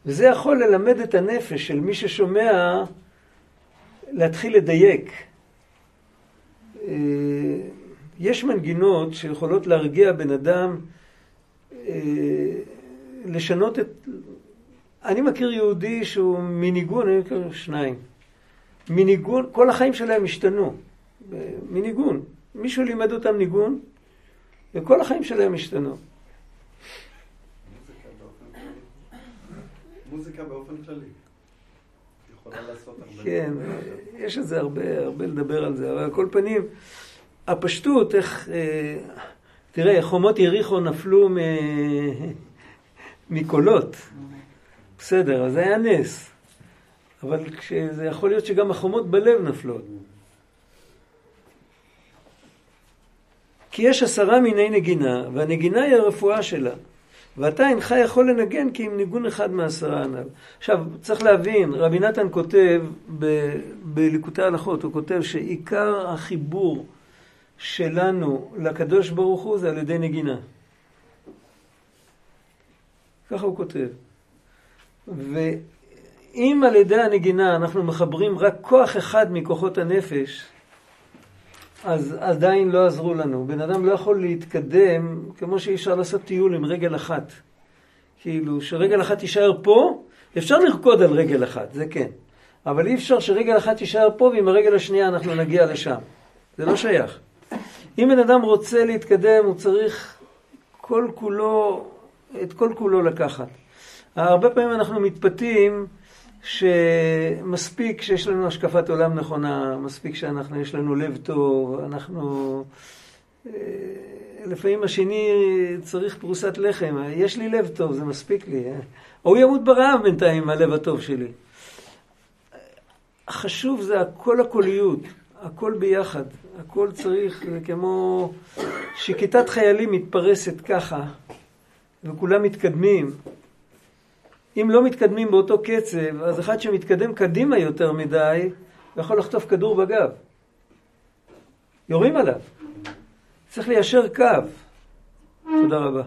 וזה יכול ללמד את הנפש של מי ששומע להתחיל לדייק. אה, יש מנגינות שיכולות להרגיע בן אדם, אה, לשנות את... אני מכיר יהודי שהוא מניגון, אני מכיר שניים. מניגון, כל החיים שלהם השתנו. מניגון. מישהו לימד אותם ניגון, וכל החיים שלהם השתנו. מוזיקה באופן כללי. כן, יש על זה הרבה, הרבה לדבר על זה, אבל על כל פנים, הפשטות, איך... אה, תראה, חומות יריחו נפלו מ... מקולות. בסדר, אז היה נס. אבל זה יכול להיות שגם החומות בלב נפלות. כי יש עשרה מיני נגינה, והנגינה היא הרפואה שלה. ואתה אינך יכול לנגן כי עם ניגון אחד מעשרה הנ"ל. עכשיו, צריך להבין, רבי נתן כותב ב- בליקוטי הלכות, הוא כותב שעיקר החיבור שלנו לקדוש ברוך הוא זה על ידי נגינה. ככה הוא כותב. ואם על ידי הנגינה אנחנו מחברים רק כוח אחד מכוחות הנפש, אז עדיין לא עזרו לנו. בן אדם לא יכול להתקדם כמו שאי אפשר לעשות טיול עם רגל אחת. כאילו, שרגל אחת תישאר פה, אפשר לרקוד על רגל אחת, זה כן. אבל אי אפשר שרגל אחת תישאר פה ועם הרגל השנייה אנחנו נגיע לשם. זה לא שייך. אם בן אדם רוצה להתקדם, הוא צריך כל כולו, את כל כולו לקחת. הרבה פעמים אנחנו מתפתים שמספיק שיש לנו השקפת עולם נכונה, מספיק שאנחנו, יש לנו לב טוב, אנחנו... אה, לפעמים השני צריך פרוסת לחם, יש לי לב טוב, זה מספיק לי. הוא ימות ברעב בינתיים עם הלב הטוב שלי. החשוב זה הכל הקוליות, הכל ביחד, הכל צריך, זה כמו שכיתת חיילים מתפרסת ככה, וכולם מתקדמים. אם לא מתקדמים באותו קצב, אז אחד שמתקדם קדימה יותר מדי, יכול לחטוף כדור בגב. יורים עליו. צריך ליישר קו. תודה רבה.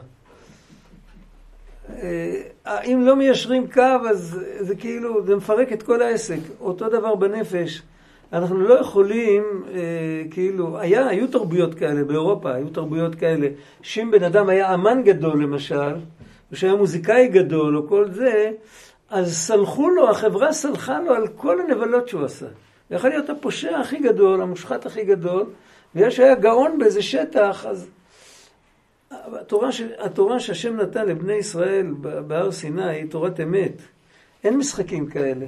אה, אם לא מיישרים קו, אז זה כאילו, זה מפרק את כל העסק. אותו דבר בנפש. אנחנו לא יכולים, אה, כאילו, היה, היו תרבויות כאלה באירופה, היו תרבויות כאלה. שאם בן אדם היה אמן גדול למשל, או שהיה מוזיקאי גדול או כל זה, אז סלחו לו, החברה סלחה לו על כל הנבלות שהוא עשה. הוא יכול להיות הפושע הכי גדול, המושחת הכי גדול, ויש שהיה גאון באיזה שטח, אז התורה, ש... התורה שהשם נתן לבני ישראל בהר סיני היא תורת אמת. אין משחקים כאלה.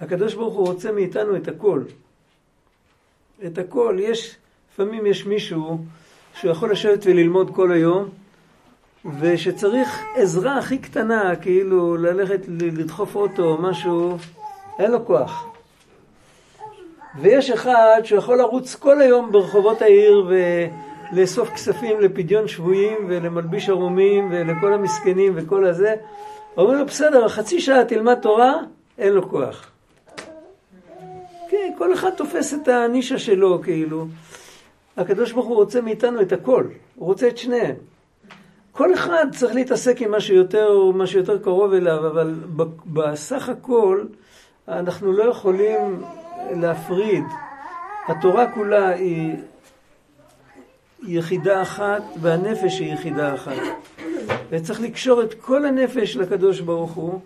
הקדוש ברוך הוא רוצה מאיתנו את הכל. את הכל. יש, לפעמים יש מישהו שהוא יכול לשבת וללמוד כל היום, ושצריך עזרה הכי קטנה, כאילו ללכת לדחוף אוטו או משהו, אין לו כוח. ויש אחד שיכול לרוץ כל היום ברחובות העיר ולאסוף כספים לפדיון שבויים ולמלביש ערומים ולכל המסכנים וכל הזה. אומרים לו, בסדר, חצי שעה תלמד תורה, אין לו כוח. כל אחד תופס את הנישה שלו, כאילו. הקדוש ברוך הוא רוצה מאיתנו את הכל, הוא רוצה את שניהם. כל אחד צריך להתעסק עם מה שיותר, מה שיותר קרוב אליו, אבל בסך הכל אנחנו לא יכולים להפריד. התורה כולה היא יחידה אחת והנפש היא יחידה אחת. וצריך לקשור את כל הנפש לקדוש ברוך הוא,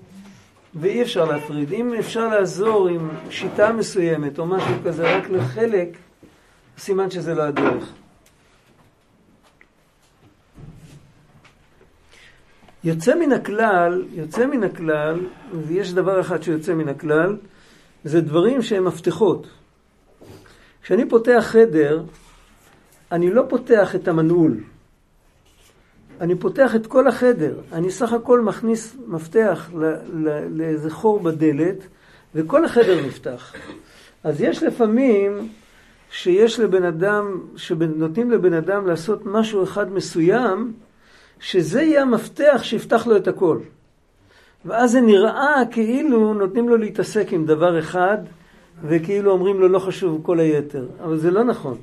ואי אפשר להפריד. אם אפשר לעזור עם שיטה מסוימת או משהו כזה רק לחלק, סימן שזה לא הדרך. יוצא מן הכלל, יוצא מן הכלל, ויש דבר אחד שיוצא מן הכלל, זה דברים שהם מפתחות. כשאני פותח חדר, אני לא פותח את המנעול. אני פותח את כל החדר. אני סך הכל מכניס מפתח לאיזה חור בדלת, וכל החדר נפתח. אז יש לפעמים שיש לבן אדם, שנותנים לבן אדם לעשות משהו אחד מסוים, שזה יהיה המפתח שיפתח לו את הכל. ואז זה נראה כאילו נותנים לו להתעסק עם דבר אחד, וכאילו אומרים לו לא חשוב כל היתר. אבל זה לא נכון.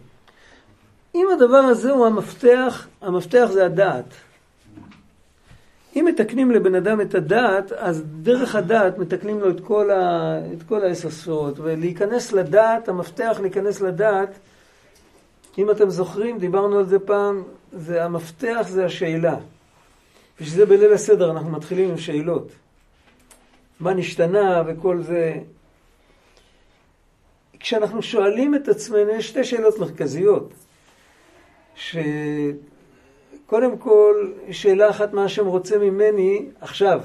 אם הדבר הזה הוא המפתח, המפתח זה הדעת. אם מתקנים לבן אדם את הדעת, אז דרך הדעת מתקנים לו את כל, ה, את כל העשר. ולהיכנס לדעת, המפתח להיכנס לדעת, אם אתם זוכרים, דיברנו על זה פעם, זה המפתח זה השאלה. ושזה בליל הסדר אנחנו מתחילים עם שאלות. מה נשתנה וכל זה. כשאנחנו שואלים את עצמנו, יש שתי שאלות מרכזיות. שקודם כל, שאלה אחת מה השם רוצה ממני עכשיו.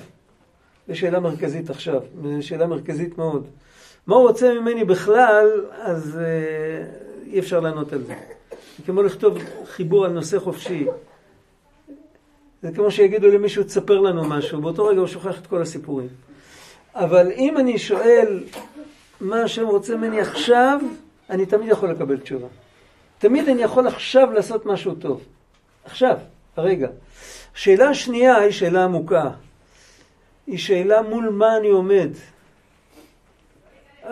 זו שאלה מרכזית עכשיו, זו שאלה מרכזית מאוד. מה הוא רוצה ממני בכלל, אז אה, אי אפשר לענות על זה. זה כמו לכתוב חיבור על נושא חופשי. זה כמו שיגידו למישהו, תספר לנו משהו, באותו רגע הוא שוכח את כל הסיפורים. אבל אם אני שואל מה השם רוצה ממני עכשיו, אני תמיד יכול לקבל תשובה. תמיד אני יכול עכשיו לעשות משהו טוב. עכשיו, הרגע. שאלה השנייה היא שאלה עמוקה. היא שאלה מול מה אני עומד.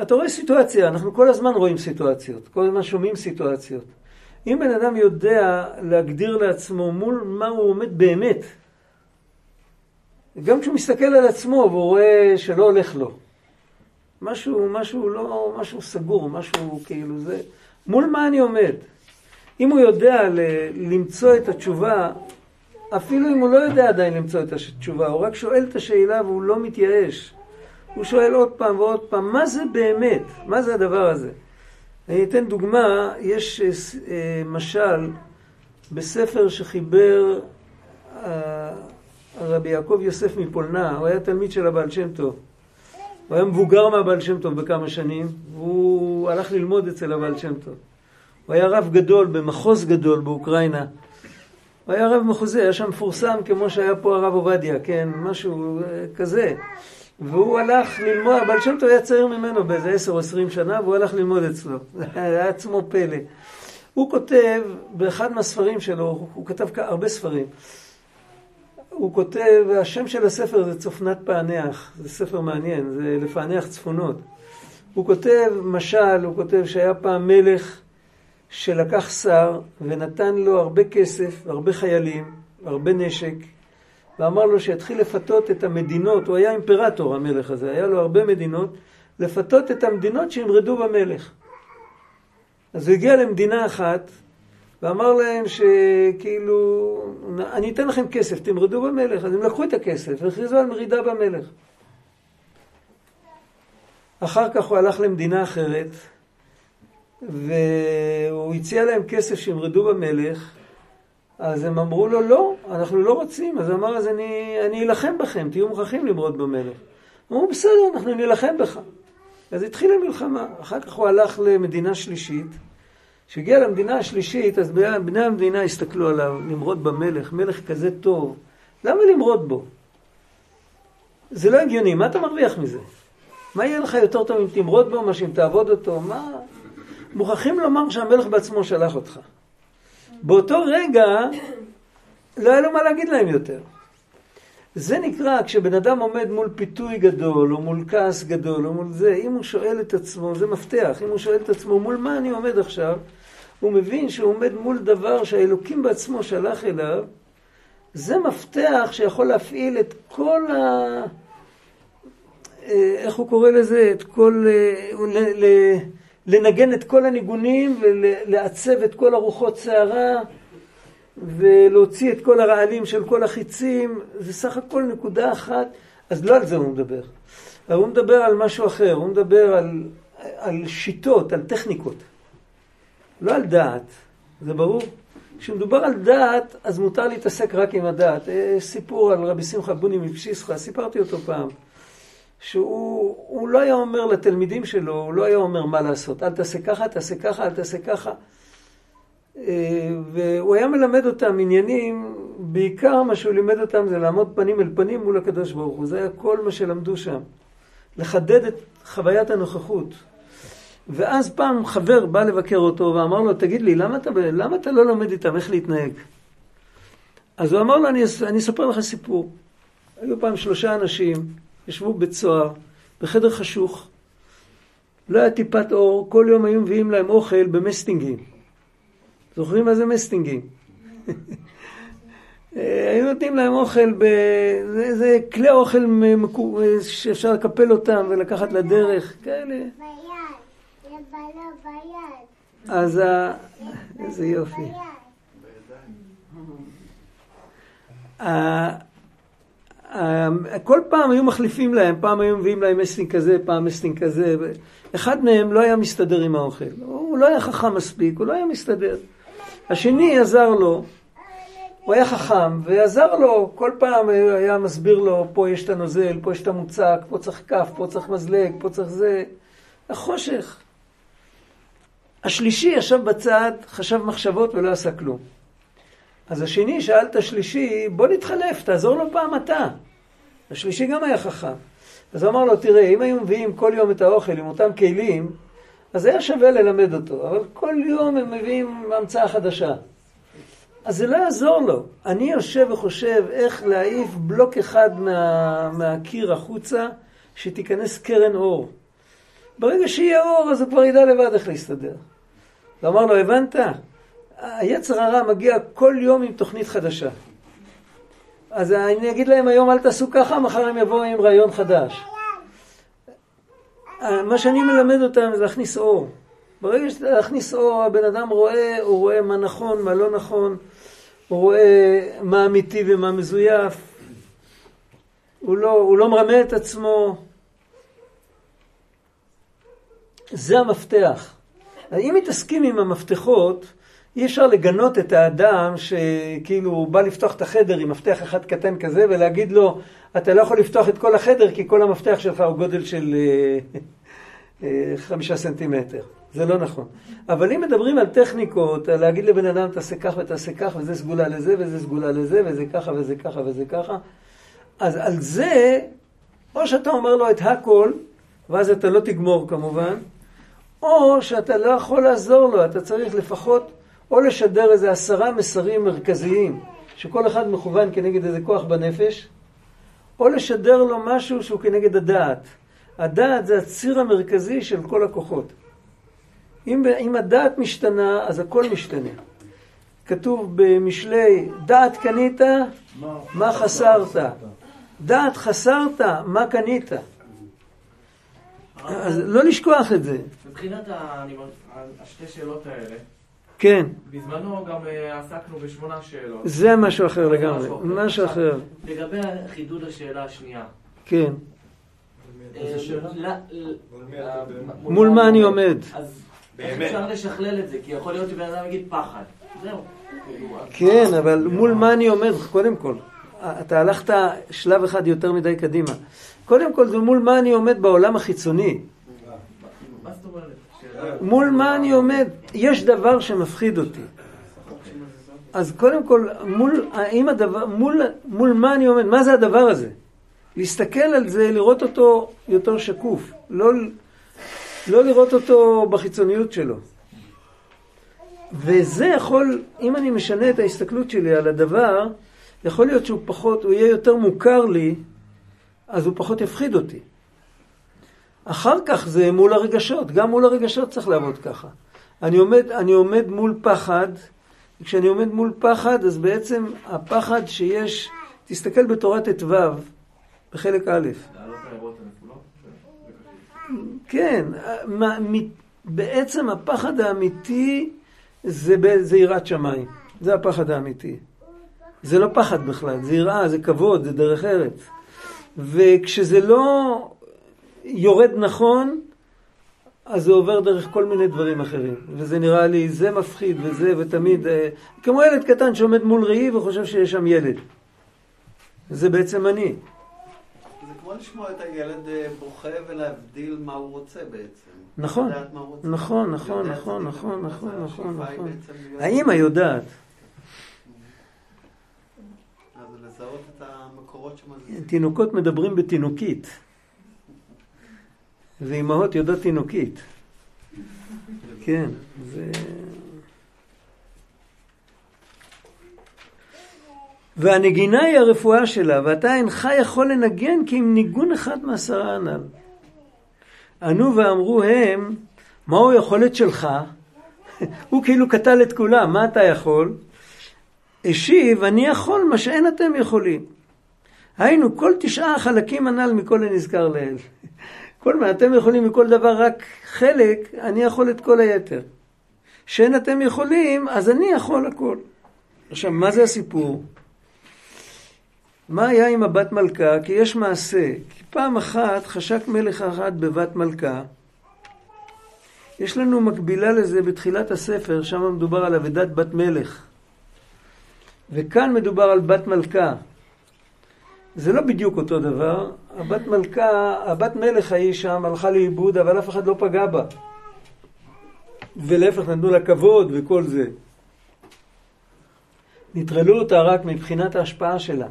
אתה רואה סיטואציה, אנחנו כל הזמן רואים סיטואציות, כל הזמן שומעים סיטואציות. אם בן אדם יודע להגדיר לעצמו מול מה הוא עומד באמת, גם כשהוא מסתכל על עצמו והוא רואה שלא הולך לו, משהו, משהו לא, משהו סגור, משהו כאילו זה, מול מה אני עומד? אם הוא יודע למצוא את התשובה, אפילו אם הוא לא יודע עדיין למצוא את התשובה, הוא רק שואל את השאלה והוא לא מתייאש. הוא שואל עוד פעם ועוד פעם, מה זה באמת? מה זה הדבר הזה? אני אתן דוגמה, יש אה, משל בספר שחיבר אה, רבי יעקב יוסף מפולנה, הוא היה תלמיד של הבעל שם טוב. הוא היה מבוגר מהבעל שם טוב בכמה שנים, והוא הלך ללמוד אצל הבעל שם טוב. הוא היה רב גדול במחוז גדול באוקראינה. הוא היה רב מחוזי, היה שם מפורסם כמו שהיה פה הרב עובדיה, כן, משהו אה, כזה. והוא הלך ללמוד, הבעל שם טוב היה צעיר ממנו באיזה עשר או עשרים שנה, והוא הלך ללמוד אצלו. זה היה עצמו פלא. הוא כותב, באחד מהספרים שלו, הוא כתב הרבה ספרים, הוא כותב, השם של הספר זה צופנת פענח, זה ספר מעניין, זה לפענח צפונות. הוא כותב משל, הוא כותב שהיה פעם מלך שלקח שר ונתן לו הרבה כסף, הרבה חיילים, הרבה נשק, ואמר לו שיתחיל לפתות את המדינות, הוא היה אימפרטור המלך הזה, היה לו הרבה מדינות, לפתות את המדינות שימרדו במלך. אז הוא הגיע למדינה אחת, ואמר להם שכאילו, אני אתן לכם כסף, תמרדו במלך. אז הם לקחו את הכסף והכריזו על מרידה במלך. אחר כך הוא הלך למדינה אחרת, והוא הציע להם כסף שימרדו במלך, אז הם אמרו לו, לא, אנחנו לא רוצים. אז הוא אמר, אז אני, אני אלחם בכם, תהיו מוכרחים למרוד במלך. אמרו, בסדר, אנחנו נילחם בך. אז התחילה מלחמה. אחר כך הוא הלך למדינה שלישית. כשהגיע למדינה השלישית, אז בני המדינה הסתכלו עליו, למרוד במלך, מלך כזה טוב. למה למרוד בו? זה לא הגיוני, מה אתה מרוויח מזה? מה יהיה לך יותר טוב אם תמרוד בו, מה שאם תעבוד אותו? מה... מוכרחים לומר שהמלך בעצמו שלח אותך. באותו רגע לא היה לו מה להגיד להם יותר. זה נקרא, כשבן אדם עומד מול פיתוי גדול, או מול כעס גדול, או מול זה, אם הוא שואל את עצמו, זה מפתח, אם הוא שואל את עצמו, מול מה אני עומד עכשיו, הוא מבין שהוא עומד מול דבר שהאלוקים בעצמו שלח אליו, זה מפתח שיכול להפעיל את כל ה... אה, איך הוא קורא לזה? את כל... אה, לנגן את כל הניגונים ולעצב את כל הרוחות סערה ולהוציא את כל הרעלים של כל החיצים, זה סך הכל נקודה אחת, אז לא על זה הוא מדבר. הוא מדבר על משהו אחר, הוא מדבר על, על שיטות, על טכניקות. לא על דעת, זה ברור. כשמדובר על דעת, אז מותר להתעסק רק עם הדעת. אה, סיפור על רבי שמחה בוני מפשיסחה, סיפרתי אותו פעם. שהוא לא היה אומר לתלמידים שלו, הוא לא היה אומר מה לעשות. אל תעשה ככה, תעשה ככה, אל תעשה ככה. אה, והוא היה מלמד אותם עניינים, בעיקר מה שהוא לימד אותם זה לעמוד פנים אל פנים מול הקדוש ברוך הוא. זה היה כל מה שלמדו שם. לחדד את חוויית הנוכחות. ואז פעם חבר בא לבקר אותו ואמר לו, תגיד לי, למה אתה, למה אתה לא לומד איתם איך להתנהג? אז הוא אמר לו, אני, אני אספר לך סיפור. היו פעם שלושה אנשים, ישבו בבית סוהר, בחדר חשוך. לא היה טיפת אור, כל יום היו מביאים להם אוכל במסטינגים. זוכרים מה זה מסטינגים? היו נותנים להם אוכל, ב... זה, זה כלי אוכל מקו... שאפשר לקפל אותם ולקחת לדרך, כאלה. ביד, ביד. אז ה... איזה יופי. כל פעם היו מחליפים להם, פעם היו מביאים להם מסטינג כזה, פעם מסטינג כזה. אחד מהם לא היה מסתדר עם האוכל. הוא לא היה חכם מספיק, הוא לא היה מסתדר. השני עזר לו, הוא היה חכם, ועזר לו, כל פעם היה מסביר לו, פה יש את הנוזל, פה יש את המוצק, פה צריך כף, פה צריך מזלג, פה צריך זה. החושך. השלישי ישב בצד, חשב מחשבות ולא עשה כלום. אז השני שאל את השלישי, בוא נתחלף, תעזור לו פעם אתה. השלישי גם היה חכם. אז אמר לו, תראה, אם היו מביאים כל יום את האוכל עם אותם כלים, אז היה שווה ללמד אותו, אבל כל יום הם מביאים המצאה חדשה. אז זה לא יעזור לו. אני יושב וחושב איך להעיף בלוק אחד מה, מהקיר החוצה, שתיכנס קרן אור. ברגע שיהיה אור, אז הוא כבר ידע לבד איך להסתדר. ואמר לו, הבנת? היצר הרע מגיע כל יום עם תוכנית חדשה. אז אני אגיד להם היום אל תעשו ככה, מחר הם יבואו עם רעיון חדש. מה שאני מלמד אותם זה להכניס אור. ברגע שאתה להכניס אור, הבן אדם רואה, הוא רואה מה נכון, מה לא נכון, הוא רואה מה אמיתי ומה מזויף, הוא לא, הוא לא מרמה את עצמו. זה המפתח. אם מתעסקים עם המפתחות, אי אפשר לגנות את האדם שכאילו הוא בא לפתוח את החדר עם מפתח אחד קטן כזה ולהגיד לו, אתה לא יכול לפתוח את כל החדר כי כל המפתח שלך הוא גודל של אה, אה, חמישה סנטימטר. זה לא נכון. אבל אם מדברים על טכניקות, על להגיד לבן אדם תעשה כך ותעשה כך וזה סגולה לזה וזה סגולה לזה וזה ככה וזה ככה וזה ככה, אז על זה, או שאתה אומר לו את הכל, ואז אתה לא תגמור כמובן, או שאתה לא יכול לעזור לו, אתה צריך לפחות או לשדר איזה עשרה מסרים מרכזיים, שכל אחד מכוון כנגד איזה כוח בנפש, או לשדר לו משהו שהוא כנגד הדעת. הדעת זה הציר המרכזי של כל הכוחות. אם, אם הדעת משתנה, אז הכל משתנה. כתוב במשלי, דעת קנית, מה חסרת? דעת חסרת, מה קנית? אז לא לשכוח את זה. מבחינת השתי שאלות האלה, כן, בזמנו גם אה, עסקנו בשמונה שאלות. זה משהו אחר לגמרי, משהו אחר. לגבי חידוד השאלה השנייה. כן. אה, מול אה? מול מה אני עומד? אז איך. אפשר לשכלל את זה? כי יכול להיות שבן אדם יגיד פחד. זהו. כן, אבל מול מה אני עומד? קודם כל, אתה הלכת שלב אחד יותר מדי קדימה. קודם כל זה מול מה אני עומד בעולם החיצוני. מה זאת אומרת? שאלה- מול מה אני עומד? יש דבר שמפחיד אותי. אז קודם כל, מול, האם הדבר, מול, מול מה אני עומד? מה זה הדבר הזה? להסתכל על זה, לראות אותו יותר שקוף. לא, לא לראות אותו בחיצוניות שלו. וזה יכול, אם אני משנה את ההסתכלות שלי על הדבר, יכול להיות שהוא פחות, הוא יהיה יותר מוכר לי, אז הוא פחות יפחיד אותי. אחר כך זה מול הרגשות, גם מול הרגשות צריך לעבוד ככה. אני עומד, אני עומד מול פחד, וכשאני עומד מול פחד, אז בעצם הפחד שיש, תסתכל בתורת ט"ו, בחלק א'. כן, מה- מ- בעצם הפחד האמיתי זה, זה יראת שמיים, זה הפחד האמיתי. זה לא פחד בכלל, זה יראה, זה כבוד, זה דרך ארץ. וכשזה לא יורד נכון, אז זה עובר דרך כל מיני דברים אחרים. וזה נראה לי, זה מפחיד וזה, ותמיד, אה, כמו ילד קטן שעומד מול ראי וחושב שיש שם ילד. זה בעצם אני. זה כמו לשמוע את הילד אה, בוכה ולהבדיל מה הוא רוצה בעצם. נכון, רוצה. נכון, נכון, נכון, נכון, נכון, נכון, נכון. האמא יודעת. אז לזהות את המקורות שמזיזים. תינוקות מדברים בתינוקית, ואימהות יודעות תינוקית. כן, זה... והנגינה היא הרפואה שלה, ואתה אינך יכול לנגן כי אם ניגון אחד מעשרה הנ"ל. ענו ואמרו הם, מהו היכולת שלך? הוא כאילו קטל את כולם, מה אתה יכול? השיב, אני יכול מה שאין אתם יכולים. היינו, כל תשעה החלקים הנ"ל מכל הנזכר לעיל. כל מה, אתם יכולים מכל דבר רק חלק, אני יכול את כל היתר. שאין אתם יכולים, אז אני יכול הכל. עכשיו, מה זה הסיפור? מה היה עם הבת מלכה? כי יש מעשה. כי פעם אחת חשק מלך אחד בבת מלכה. יש לנו מקבילה לזה בתחילת הספר, שם מדובר על אבדת בת מלך. וכאן מדובר על בת מלכה. זה לא בדיוק אותו דבר. הבת מלכה, הבת מלך ההיא שם הלכה לאיבוד, אבל אף אחד לא פגע בה. ולהפך נתנו לה כבוד וכל זה. נטרלו אותה רק מבחינת ההשפעה שלה.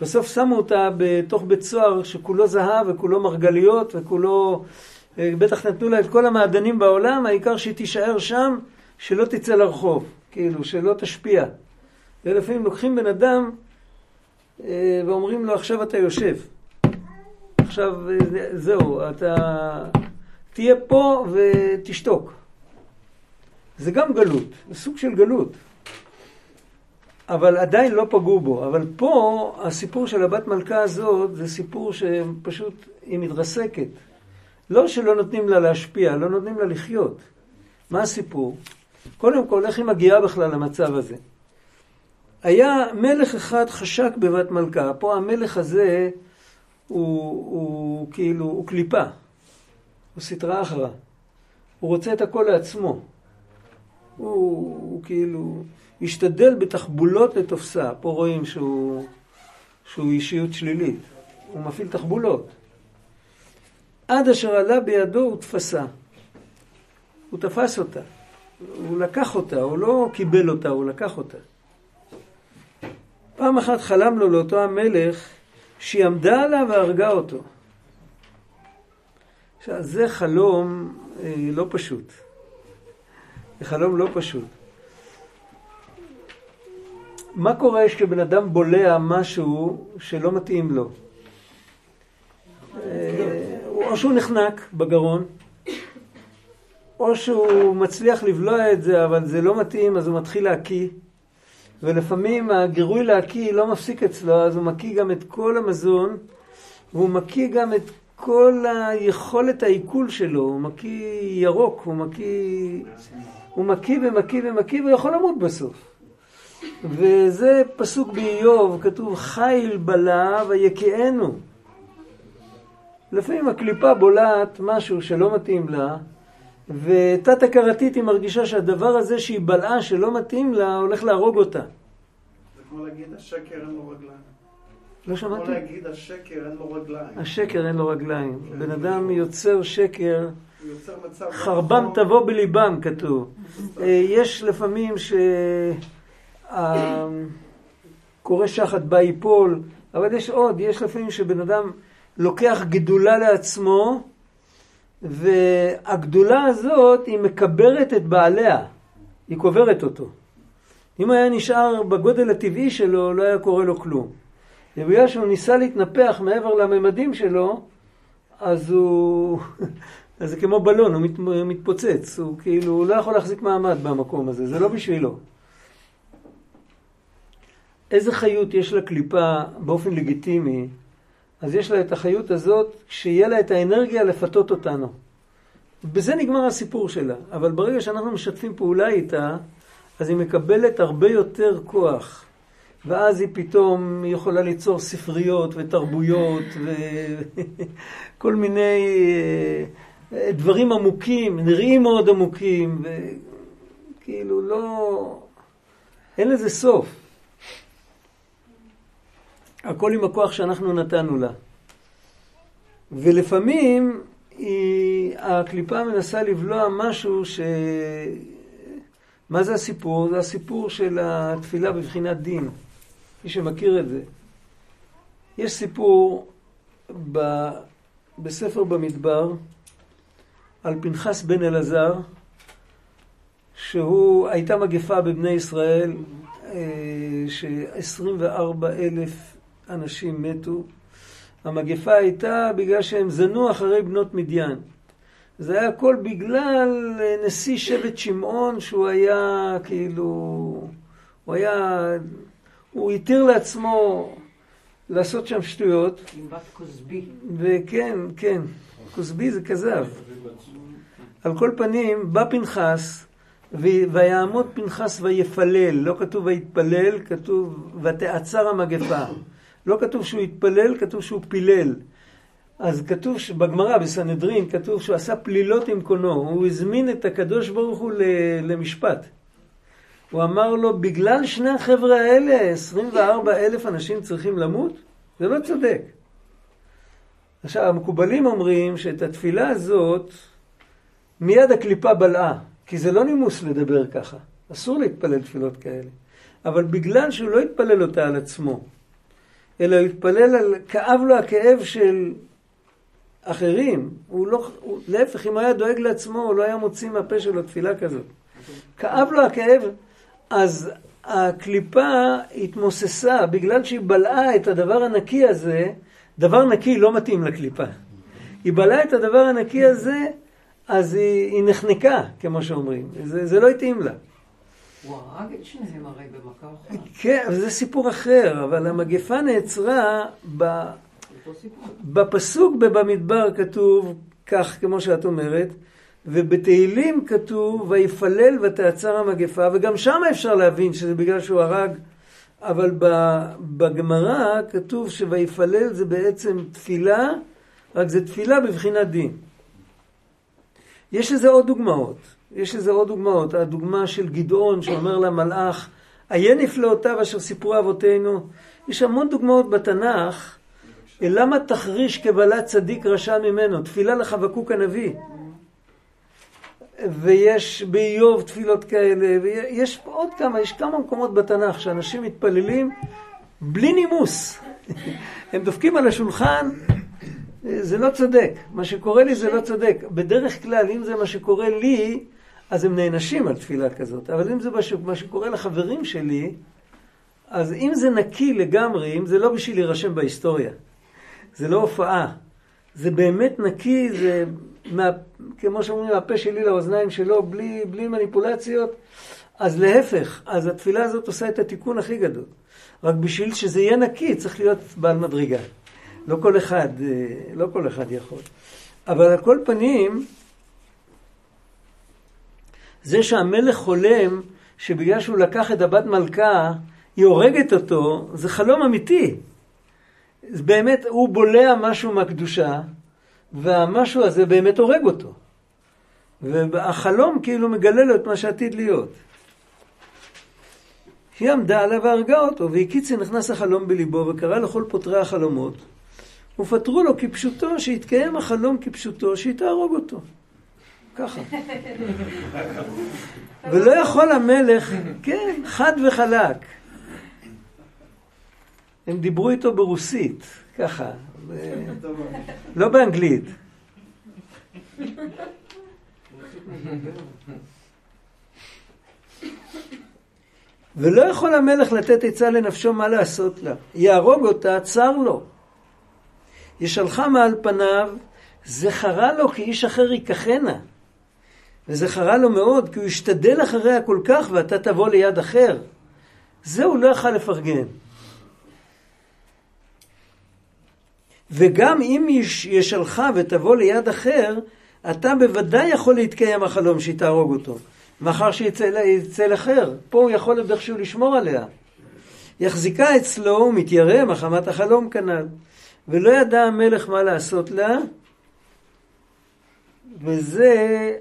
בסוף שמו אותה בתוך בית סוהר שכולו זהב וכולו מרגליות וכולו... אה, בטח נתנו לה את כל המעדנים בעולם, העיקר שהיא תישאר שם, שלא תצא לרחוב, כאילו, שלא תשפיע. ולפעמים לוקחים בן אדם ואומרים לו, עכשיו אתה יושב. עכשיו, אה, זהו, אתה תהיה פה ותשתוק. זה גם גלות, זה סוג של גלות. אבל עדיין לא פגעו בו. אבל פה, הסיפור של הבת מלכה הזאת, זה סיפור שפשוט היא מתרסקת. לא שלא נותנים לה להשפיע, לא נותנים לה לחיות. מה הסיפור? קודם כל, איך היא מגיעה בכלל למצב הזה? היה מלך אחד חשק בבת מלכה. פה המלך הזה הוא, הוא כאילו, הוא קליפה. הוא סטרא אחרא. הוא רוצה את הכל לעצמו. הוא, הוא כאילו השתדל בתחבולות לתופסה. פה רואים שהוא, שהוא אישיות שלילית. הוא מפעיל תחבולות. עד אשר עלה בידו הוא תפסה. הוא תפס אותה. הוא לקח אותה, הוא לא קיבל אותה, הוא לקח אותה. פעם אחת חלם לו לאותו המלך שהיא עמדה עליו והרגה אותו. עכשיו, זה חלום אה, לא פשוט. זה חלום לא פשוט. מה קורה כשבן אדם בולע משהו שלא מתאים לו? אה, או שהוא נחנק בגרון, או שהוא מצליח לבלוע את זה, אבל זה לא מתאים, אז הוא מתחיל להקיא. ולפעמים הגירוי להקיא לא מפסיק אצלו, אז הוא מקיא גם את כל המזון, והוא מקיא גם את כל היכולת העיכול שלו, הוא מקיא ירוק, הוא מקיא... הוא מקיא ומקיא ומקיא ויכול למות בסוף. וזה פסוק באיוב, כתוב חיל בלה ויקיענו. לפעמים הקליפה בולעת משהו שלא מתאים לה, ותת הכרתית היא מרגישה שהדבר הזה שהיא בלעה שלא מתאים לה, הולך להרוג אותה. זה כמו להגיד, השקר אין לו רגליים. לא כמו שמעתי? להגיד, השקר אין לו רגליים. השקר אין לו רגליים. בן אדם יוצר שקר, מצב... חרבם נכון. תבוא בליבם, כתוב. אה, יש לפעמים ש... ה- קורא שחת בה ייפול, אבל יש עוד, יש לפעמים שבן אדם לוקח גדולה לעצמו, והגדולה הזאת היא מקברת את בעליה, היא קוברת אותו. אם היה נשאר בגודל הטבעי שלו, לא היה קורה לו כלום. ובגלל שהוא ניסה להתנפח מעבר לממדים שלו, אז הוא... אז זה כמו בלון, הוא מת, מתפוצץ, הוא כאילו, הוא לא יכול להחזיק מעמד במקום הזה, זה לא בשבילו. איזה חיות יש לקליפה באופן לגיטימי, אז יש לה את החיות הזאת, שיהיה לה את האנרגיה לפתות אותנו. בזה נגמר הסיפור שלה, אבל ברגע שאנחנו משתפים פעולה איתה, אז היא מקבלת הרבה יותר כוח. ואז היא פתאום יכולה ליצור ספריות ותרבויות וכל מיני אה, דברים עמוקים, נראים מאוד עמוקים, וכאילו לא... אין לזה סוף. הכל עם הכוח שאנחנו נתנו לה. ולפעמים היא, הקליפה מנסה לבלוע משהו ש... מה זה הסיפור? זה הסיפור של התפילה בבחינת דין. מי שמכיר את זה. יש סיפור ב... בספר במדבר על פנחס בן אלעזר, שהוא, הייתה מגפה בבני ישראל, ש-24 אלף אנשים מתו. המגפה הייתה בגלל שהם זנו אחרי בנות מדיין. זה היה הכל בגלל נשיא שבט שמעון שהוא היה כאילו, הוא היה, הוא התיר לעצמו לעשות שם שטויות. עם בת כוסבי. וכן, כן, כוסבי זה כזב. על כל פנים, בא פנחס, ו- ויעמוד פנחס ויפלל, לא כתוב ויתפלל, כתוב ותעצר המגפה. לא כתוב שהוא התפלל, כתוב שהוא פילל. אז כתוב בגמרא, בסנהדרין, כתוב שהוא עשה פלילות עם קונו. הוא הזמין את הקדוש ברוך הוא למשפט. הוא אמר לו, בגלל שני החבר'ה האלה, 24 אלף אנשים צריכים למות? זה לא צודק. עכשיו, המקובלים אומרים שאת התפילה הזאת, מיד הקליפה בלעה, כי זה לא נימוס לדבר ככה. אסור להתפלל תפילות כאלה. אבל בגלל שהוא לא התפלל אותה על עצמו, אלא הוא התפלל על, כאב לו הכאב של אחרים. הוא לא, הוא, להפך, אם הוא היה דואג לעצמו, הוא לא היה מוציא מהפה שלו תפילה כזאת. כאב לו הכאב, אז הקליפה התמוססה, בגלל שהיא בלעה את הדבר הנקי הזה, דבר נקי לא מתאים לקליפה. היא בלעה את הדבר הנקי הזה, אז היא, היא נחנקה, כמו שאומרים. זה, זה לא התאים לה. הוא הרג את שניהם הרי במכה אחת. כן, אבל זה סיפור אחר, אבל המגפה נעצרה ב... בפסוק במדבר כתוב כך, כמו שאת אומרת, ובתהילים כתוב, ויפלל ותעצר המגפה, וגם שם אפשר להבין שזה בגלל שהוא הרג, אבל בגמרא כתוב שויפלל זה בעצם תפילה, רק זה תפילה בבחינת דין. יש לזה עוד דוגמאות. יש לזה עוד דוגמאות. הדוגמה של גדעון שאומר למלאך, עיין נפלאותיו אשר סיפרו אבותינו. יש המון דוגמאות בתנ"ך. למה תחריש קבלת צדיק רשע ממנו? תפילה לחבקוק הנביא. ויש באיוב תפילות כאלה, ויש עוד כמה, יש כמה מקומות בתנ"ך שאנשים מתפללים בלי נימוס. הם דופקים על השולחן, זה לא צודק. מה שקורה לי זה לא צודק. בדרך כלל, אם זה מה שקורה לי, אז הם נענשים על תפילה כזאת. אבל אם זה מה ש- מה שקורה לחברים שלי, אז אם זה נקי לגמרי, אם זה לא בשביל להירשם בהיסטוריה, זה לא הופעה, זה באמת נקי, זה מה, כמו שאומרים, מהפה שלי לאוזניים שלו, בלי, בלי מניפולציות, אז להפך, אז התפילה הזאת עושה את התיקון הכי גדול. רק בשביל שזה יהיה נקי צריך להיות בעל מדרגה. לא כל אחד, אה, לא כל אחד יכול. אבל על כל פנים, זה שהמלך חולם שבגלל שהוא לקח את הבת מלכה, היא הורגת אותו, זה חלום אמיתי. זה באמת, הוא בולע משהו מהקדושה, והמשהו הזה באמת הורג אותו. והחלום כאילו מגלה לו את מה שעתיד להיות. היא עמדה עליו והרגה אותו, והקיצי נכנס החלום בליבו וקרא לכל פותרי החלומות, ופטרו לו כפשוטו, שיתקיים החלום כפשוטו, שהיא תהרוג אותו. ככה. ולא יכול המלך, כן, חד וחלק. הם דיברו איתו ברוסית, ככה, ו- לא באנגלית. ולא יכול המלך לתת עצה לנפשו מה לעשות לה. יהרוג אותה, צר לו. ישלחה מעל פניו, זכרה לו כי איש אחר ייקחנה. וזכרה לו מאוד, כי הוא השתדל אחריה כל כך, ואתה תבוא ליד אחר. זה הוא לא יכל לפרגן. וגם אם יש- ישלחה ותבוא ליד אחר, אתה בוודאי יכול להתקיים החלום שהיא תהרוג אותו. מאחר שיצא יצא אחר, פה הוא יכול איכשהו לשמור עליה. יחזיקה אצלו ומתיירא מחמת החלום כנ"ל. ולא ידע המלך מה לעשות לה, וזה...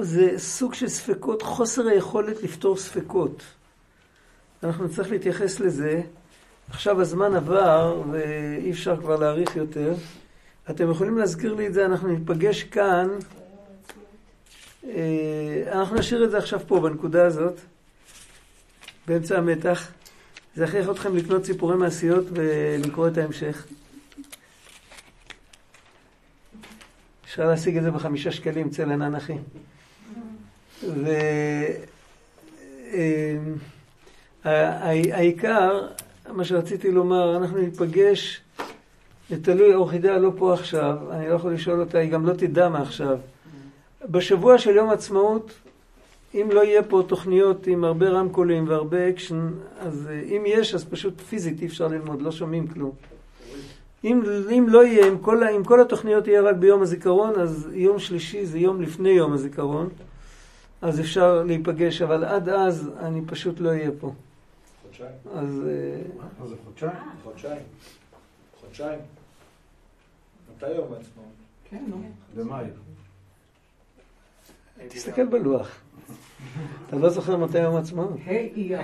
זה סוג של ספקות, חוסר היכולת לפתור ספקות. אנחנו נצטרך להתייחס לזה. עכשיו הזמן עבר ואי אפשר כבר להאריך יותר. אתם יכולים להזכיר לי את זה, אנחנו ניפגש כאן. אה, אנחנו נשאיר את זה עכשיו פה, בנקודה הזאת, באמצע המתח. זה יכריח אתכם לקנות סיפורי מעשיות ולקרוא את ההמשך. אפשר להשיג את זה בחמישה שקלים אצל ענן אחי. ו... אה, העיקר, מה שרציתי לומר, אנחנו ניפגש, זה תלוי, אורחידה לא פה עכשיו, אני לא יכול לשאול אותה, היא גם לא תדע מה עכשיו. בשבוע של יום עצמאות, אם לא יהיה פה תוכניות עם הרבה רמקולים והרבה אקשן, אז אה, אם יש, אז פשוט פיזית אי אפשר ללמוד, לא שומעים כלום. אם, אם לא יהיה, אם כל, אם כל התוכניות יהיה רק ביום הזיכרון, אז יום שלישי זה יום לפני יום הזיכרון, אז אפשר להיפגש, אבל עד אז אני פשוט לא אהיה פה. חודשיים. אז אה, מה זה חודשיים? חודשיים. חודשיים. מתי יום העצמאות? כן, נו. במאי. תסתכל בלוח. אתה לא זוכר מתי יום העצמאות? ה' אייר.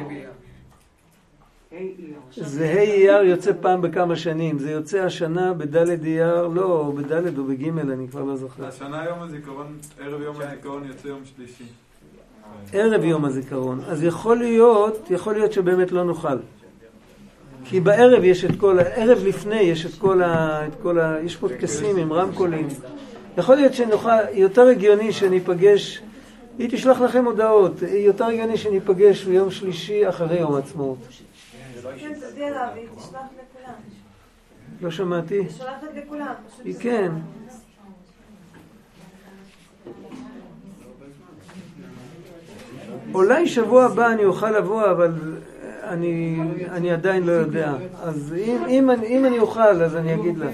זה ה' אייר יוצא פעם בכמה שנים, זה יוצא השנה בד' אייר, לא, בד' או בג', אני כבר לא זוכר. השנה יום הזיכרון, ערב יום הזיכרון יוצא יום שלישי. ערב יום הזיכרון. אז יכול להיות, יכול להיות שבאמת לא נוכל. כי בערב יש את כל, ערב לפני יש את כל ה... את כל ה יש פה טקסים עם רמקולים. יכול להיות שנוכל, יותר הגיוני שניפגש, היא תשלח לכם הודעות, יותר הגיוני שניפגש ביום שלישי אחרי יום העצמאות. כן, תודיע לה והיא תשלח לכולם. לא שמעתי? היא שולחת לכולם. היא כן. אולי שבוע הבא אני אוכל לבוא, אבל אני, אני עדיין לא יודע. אז אם, אם, אני- אם אני אוכל, אז אני אגיד לך.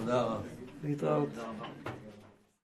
תודה רבה. להתראות. תודה רבה.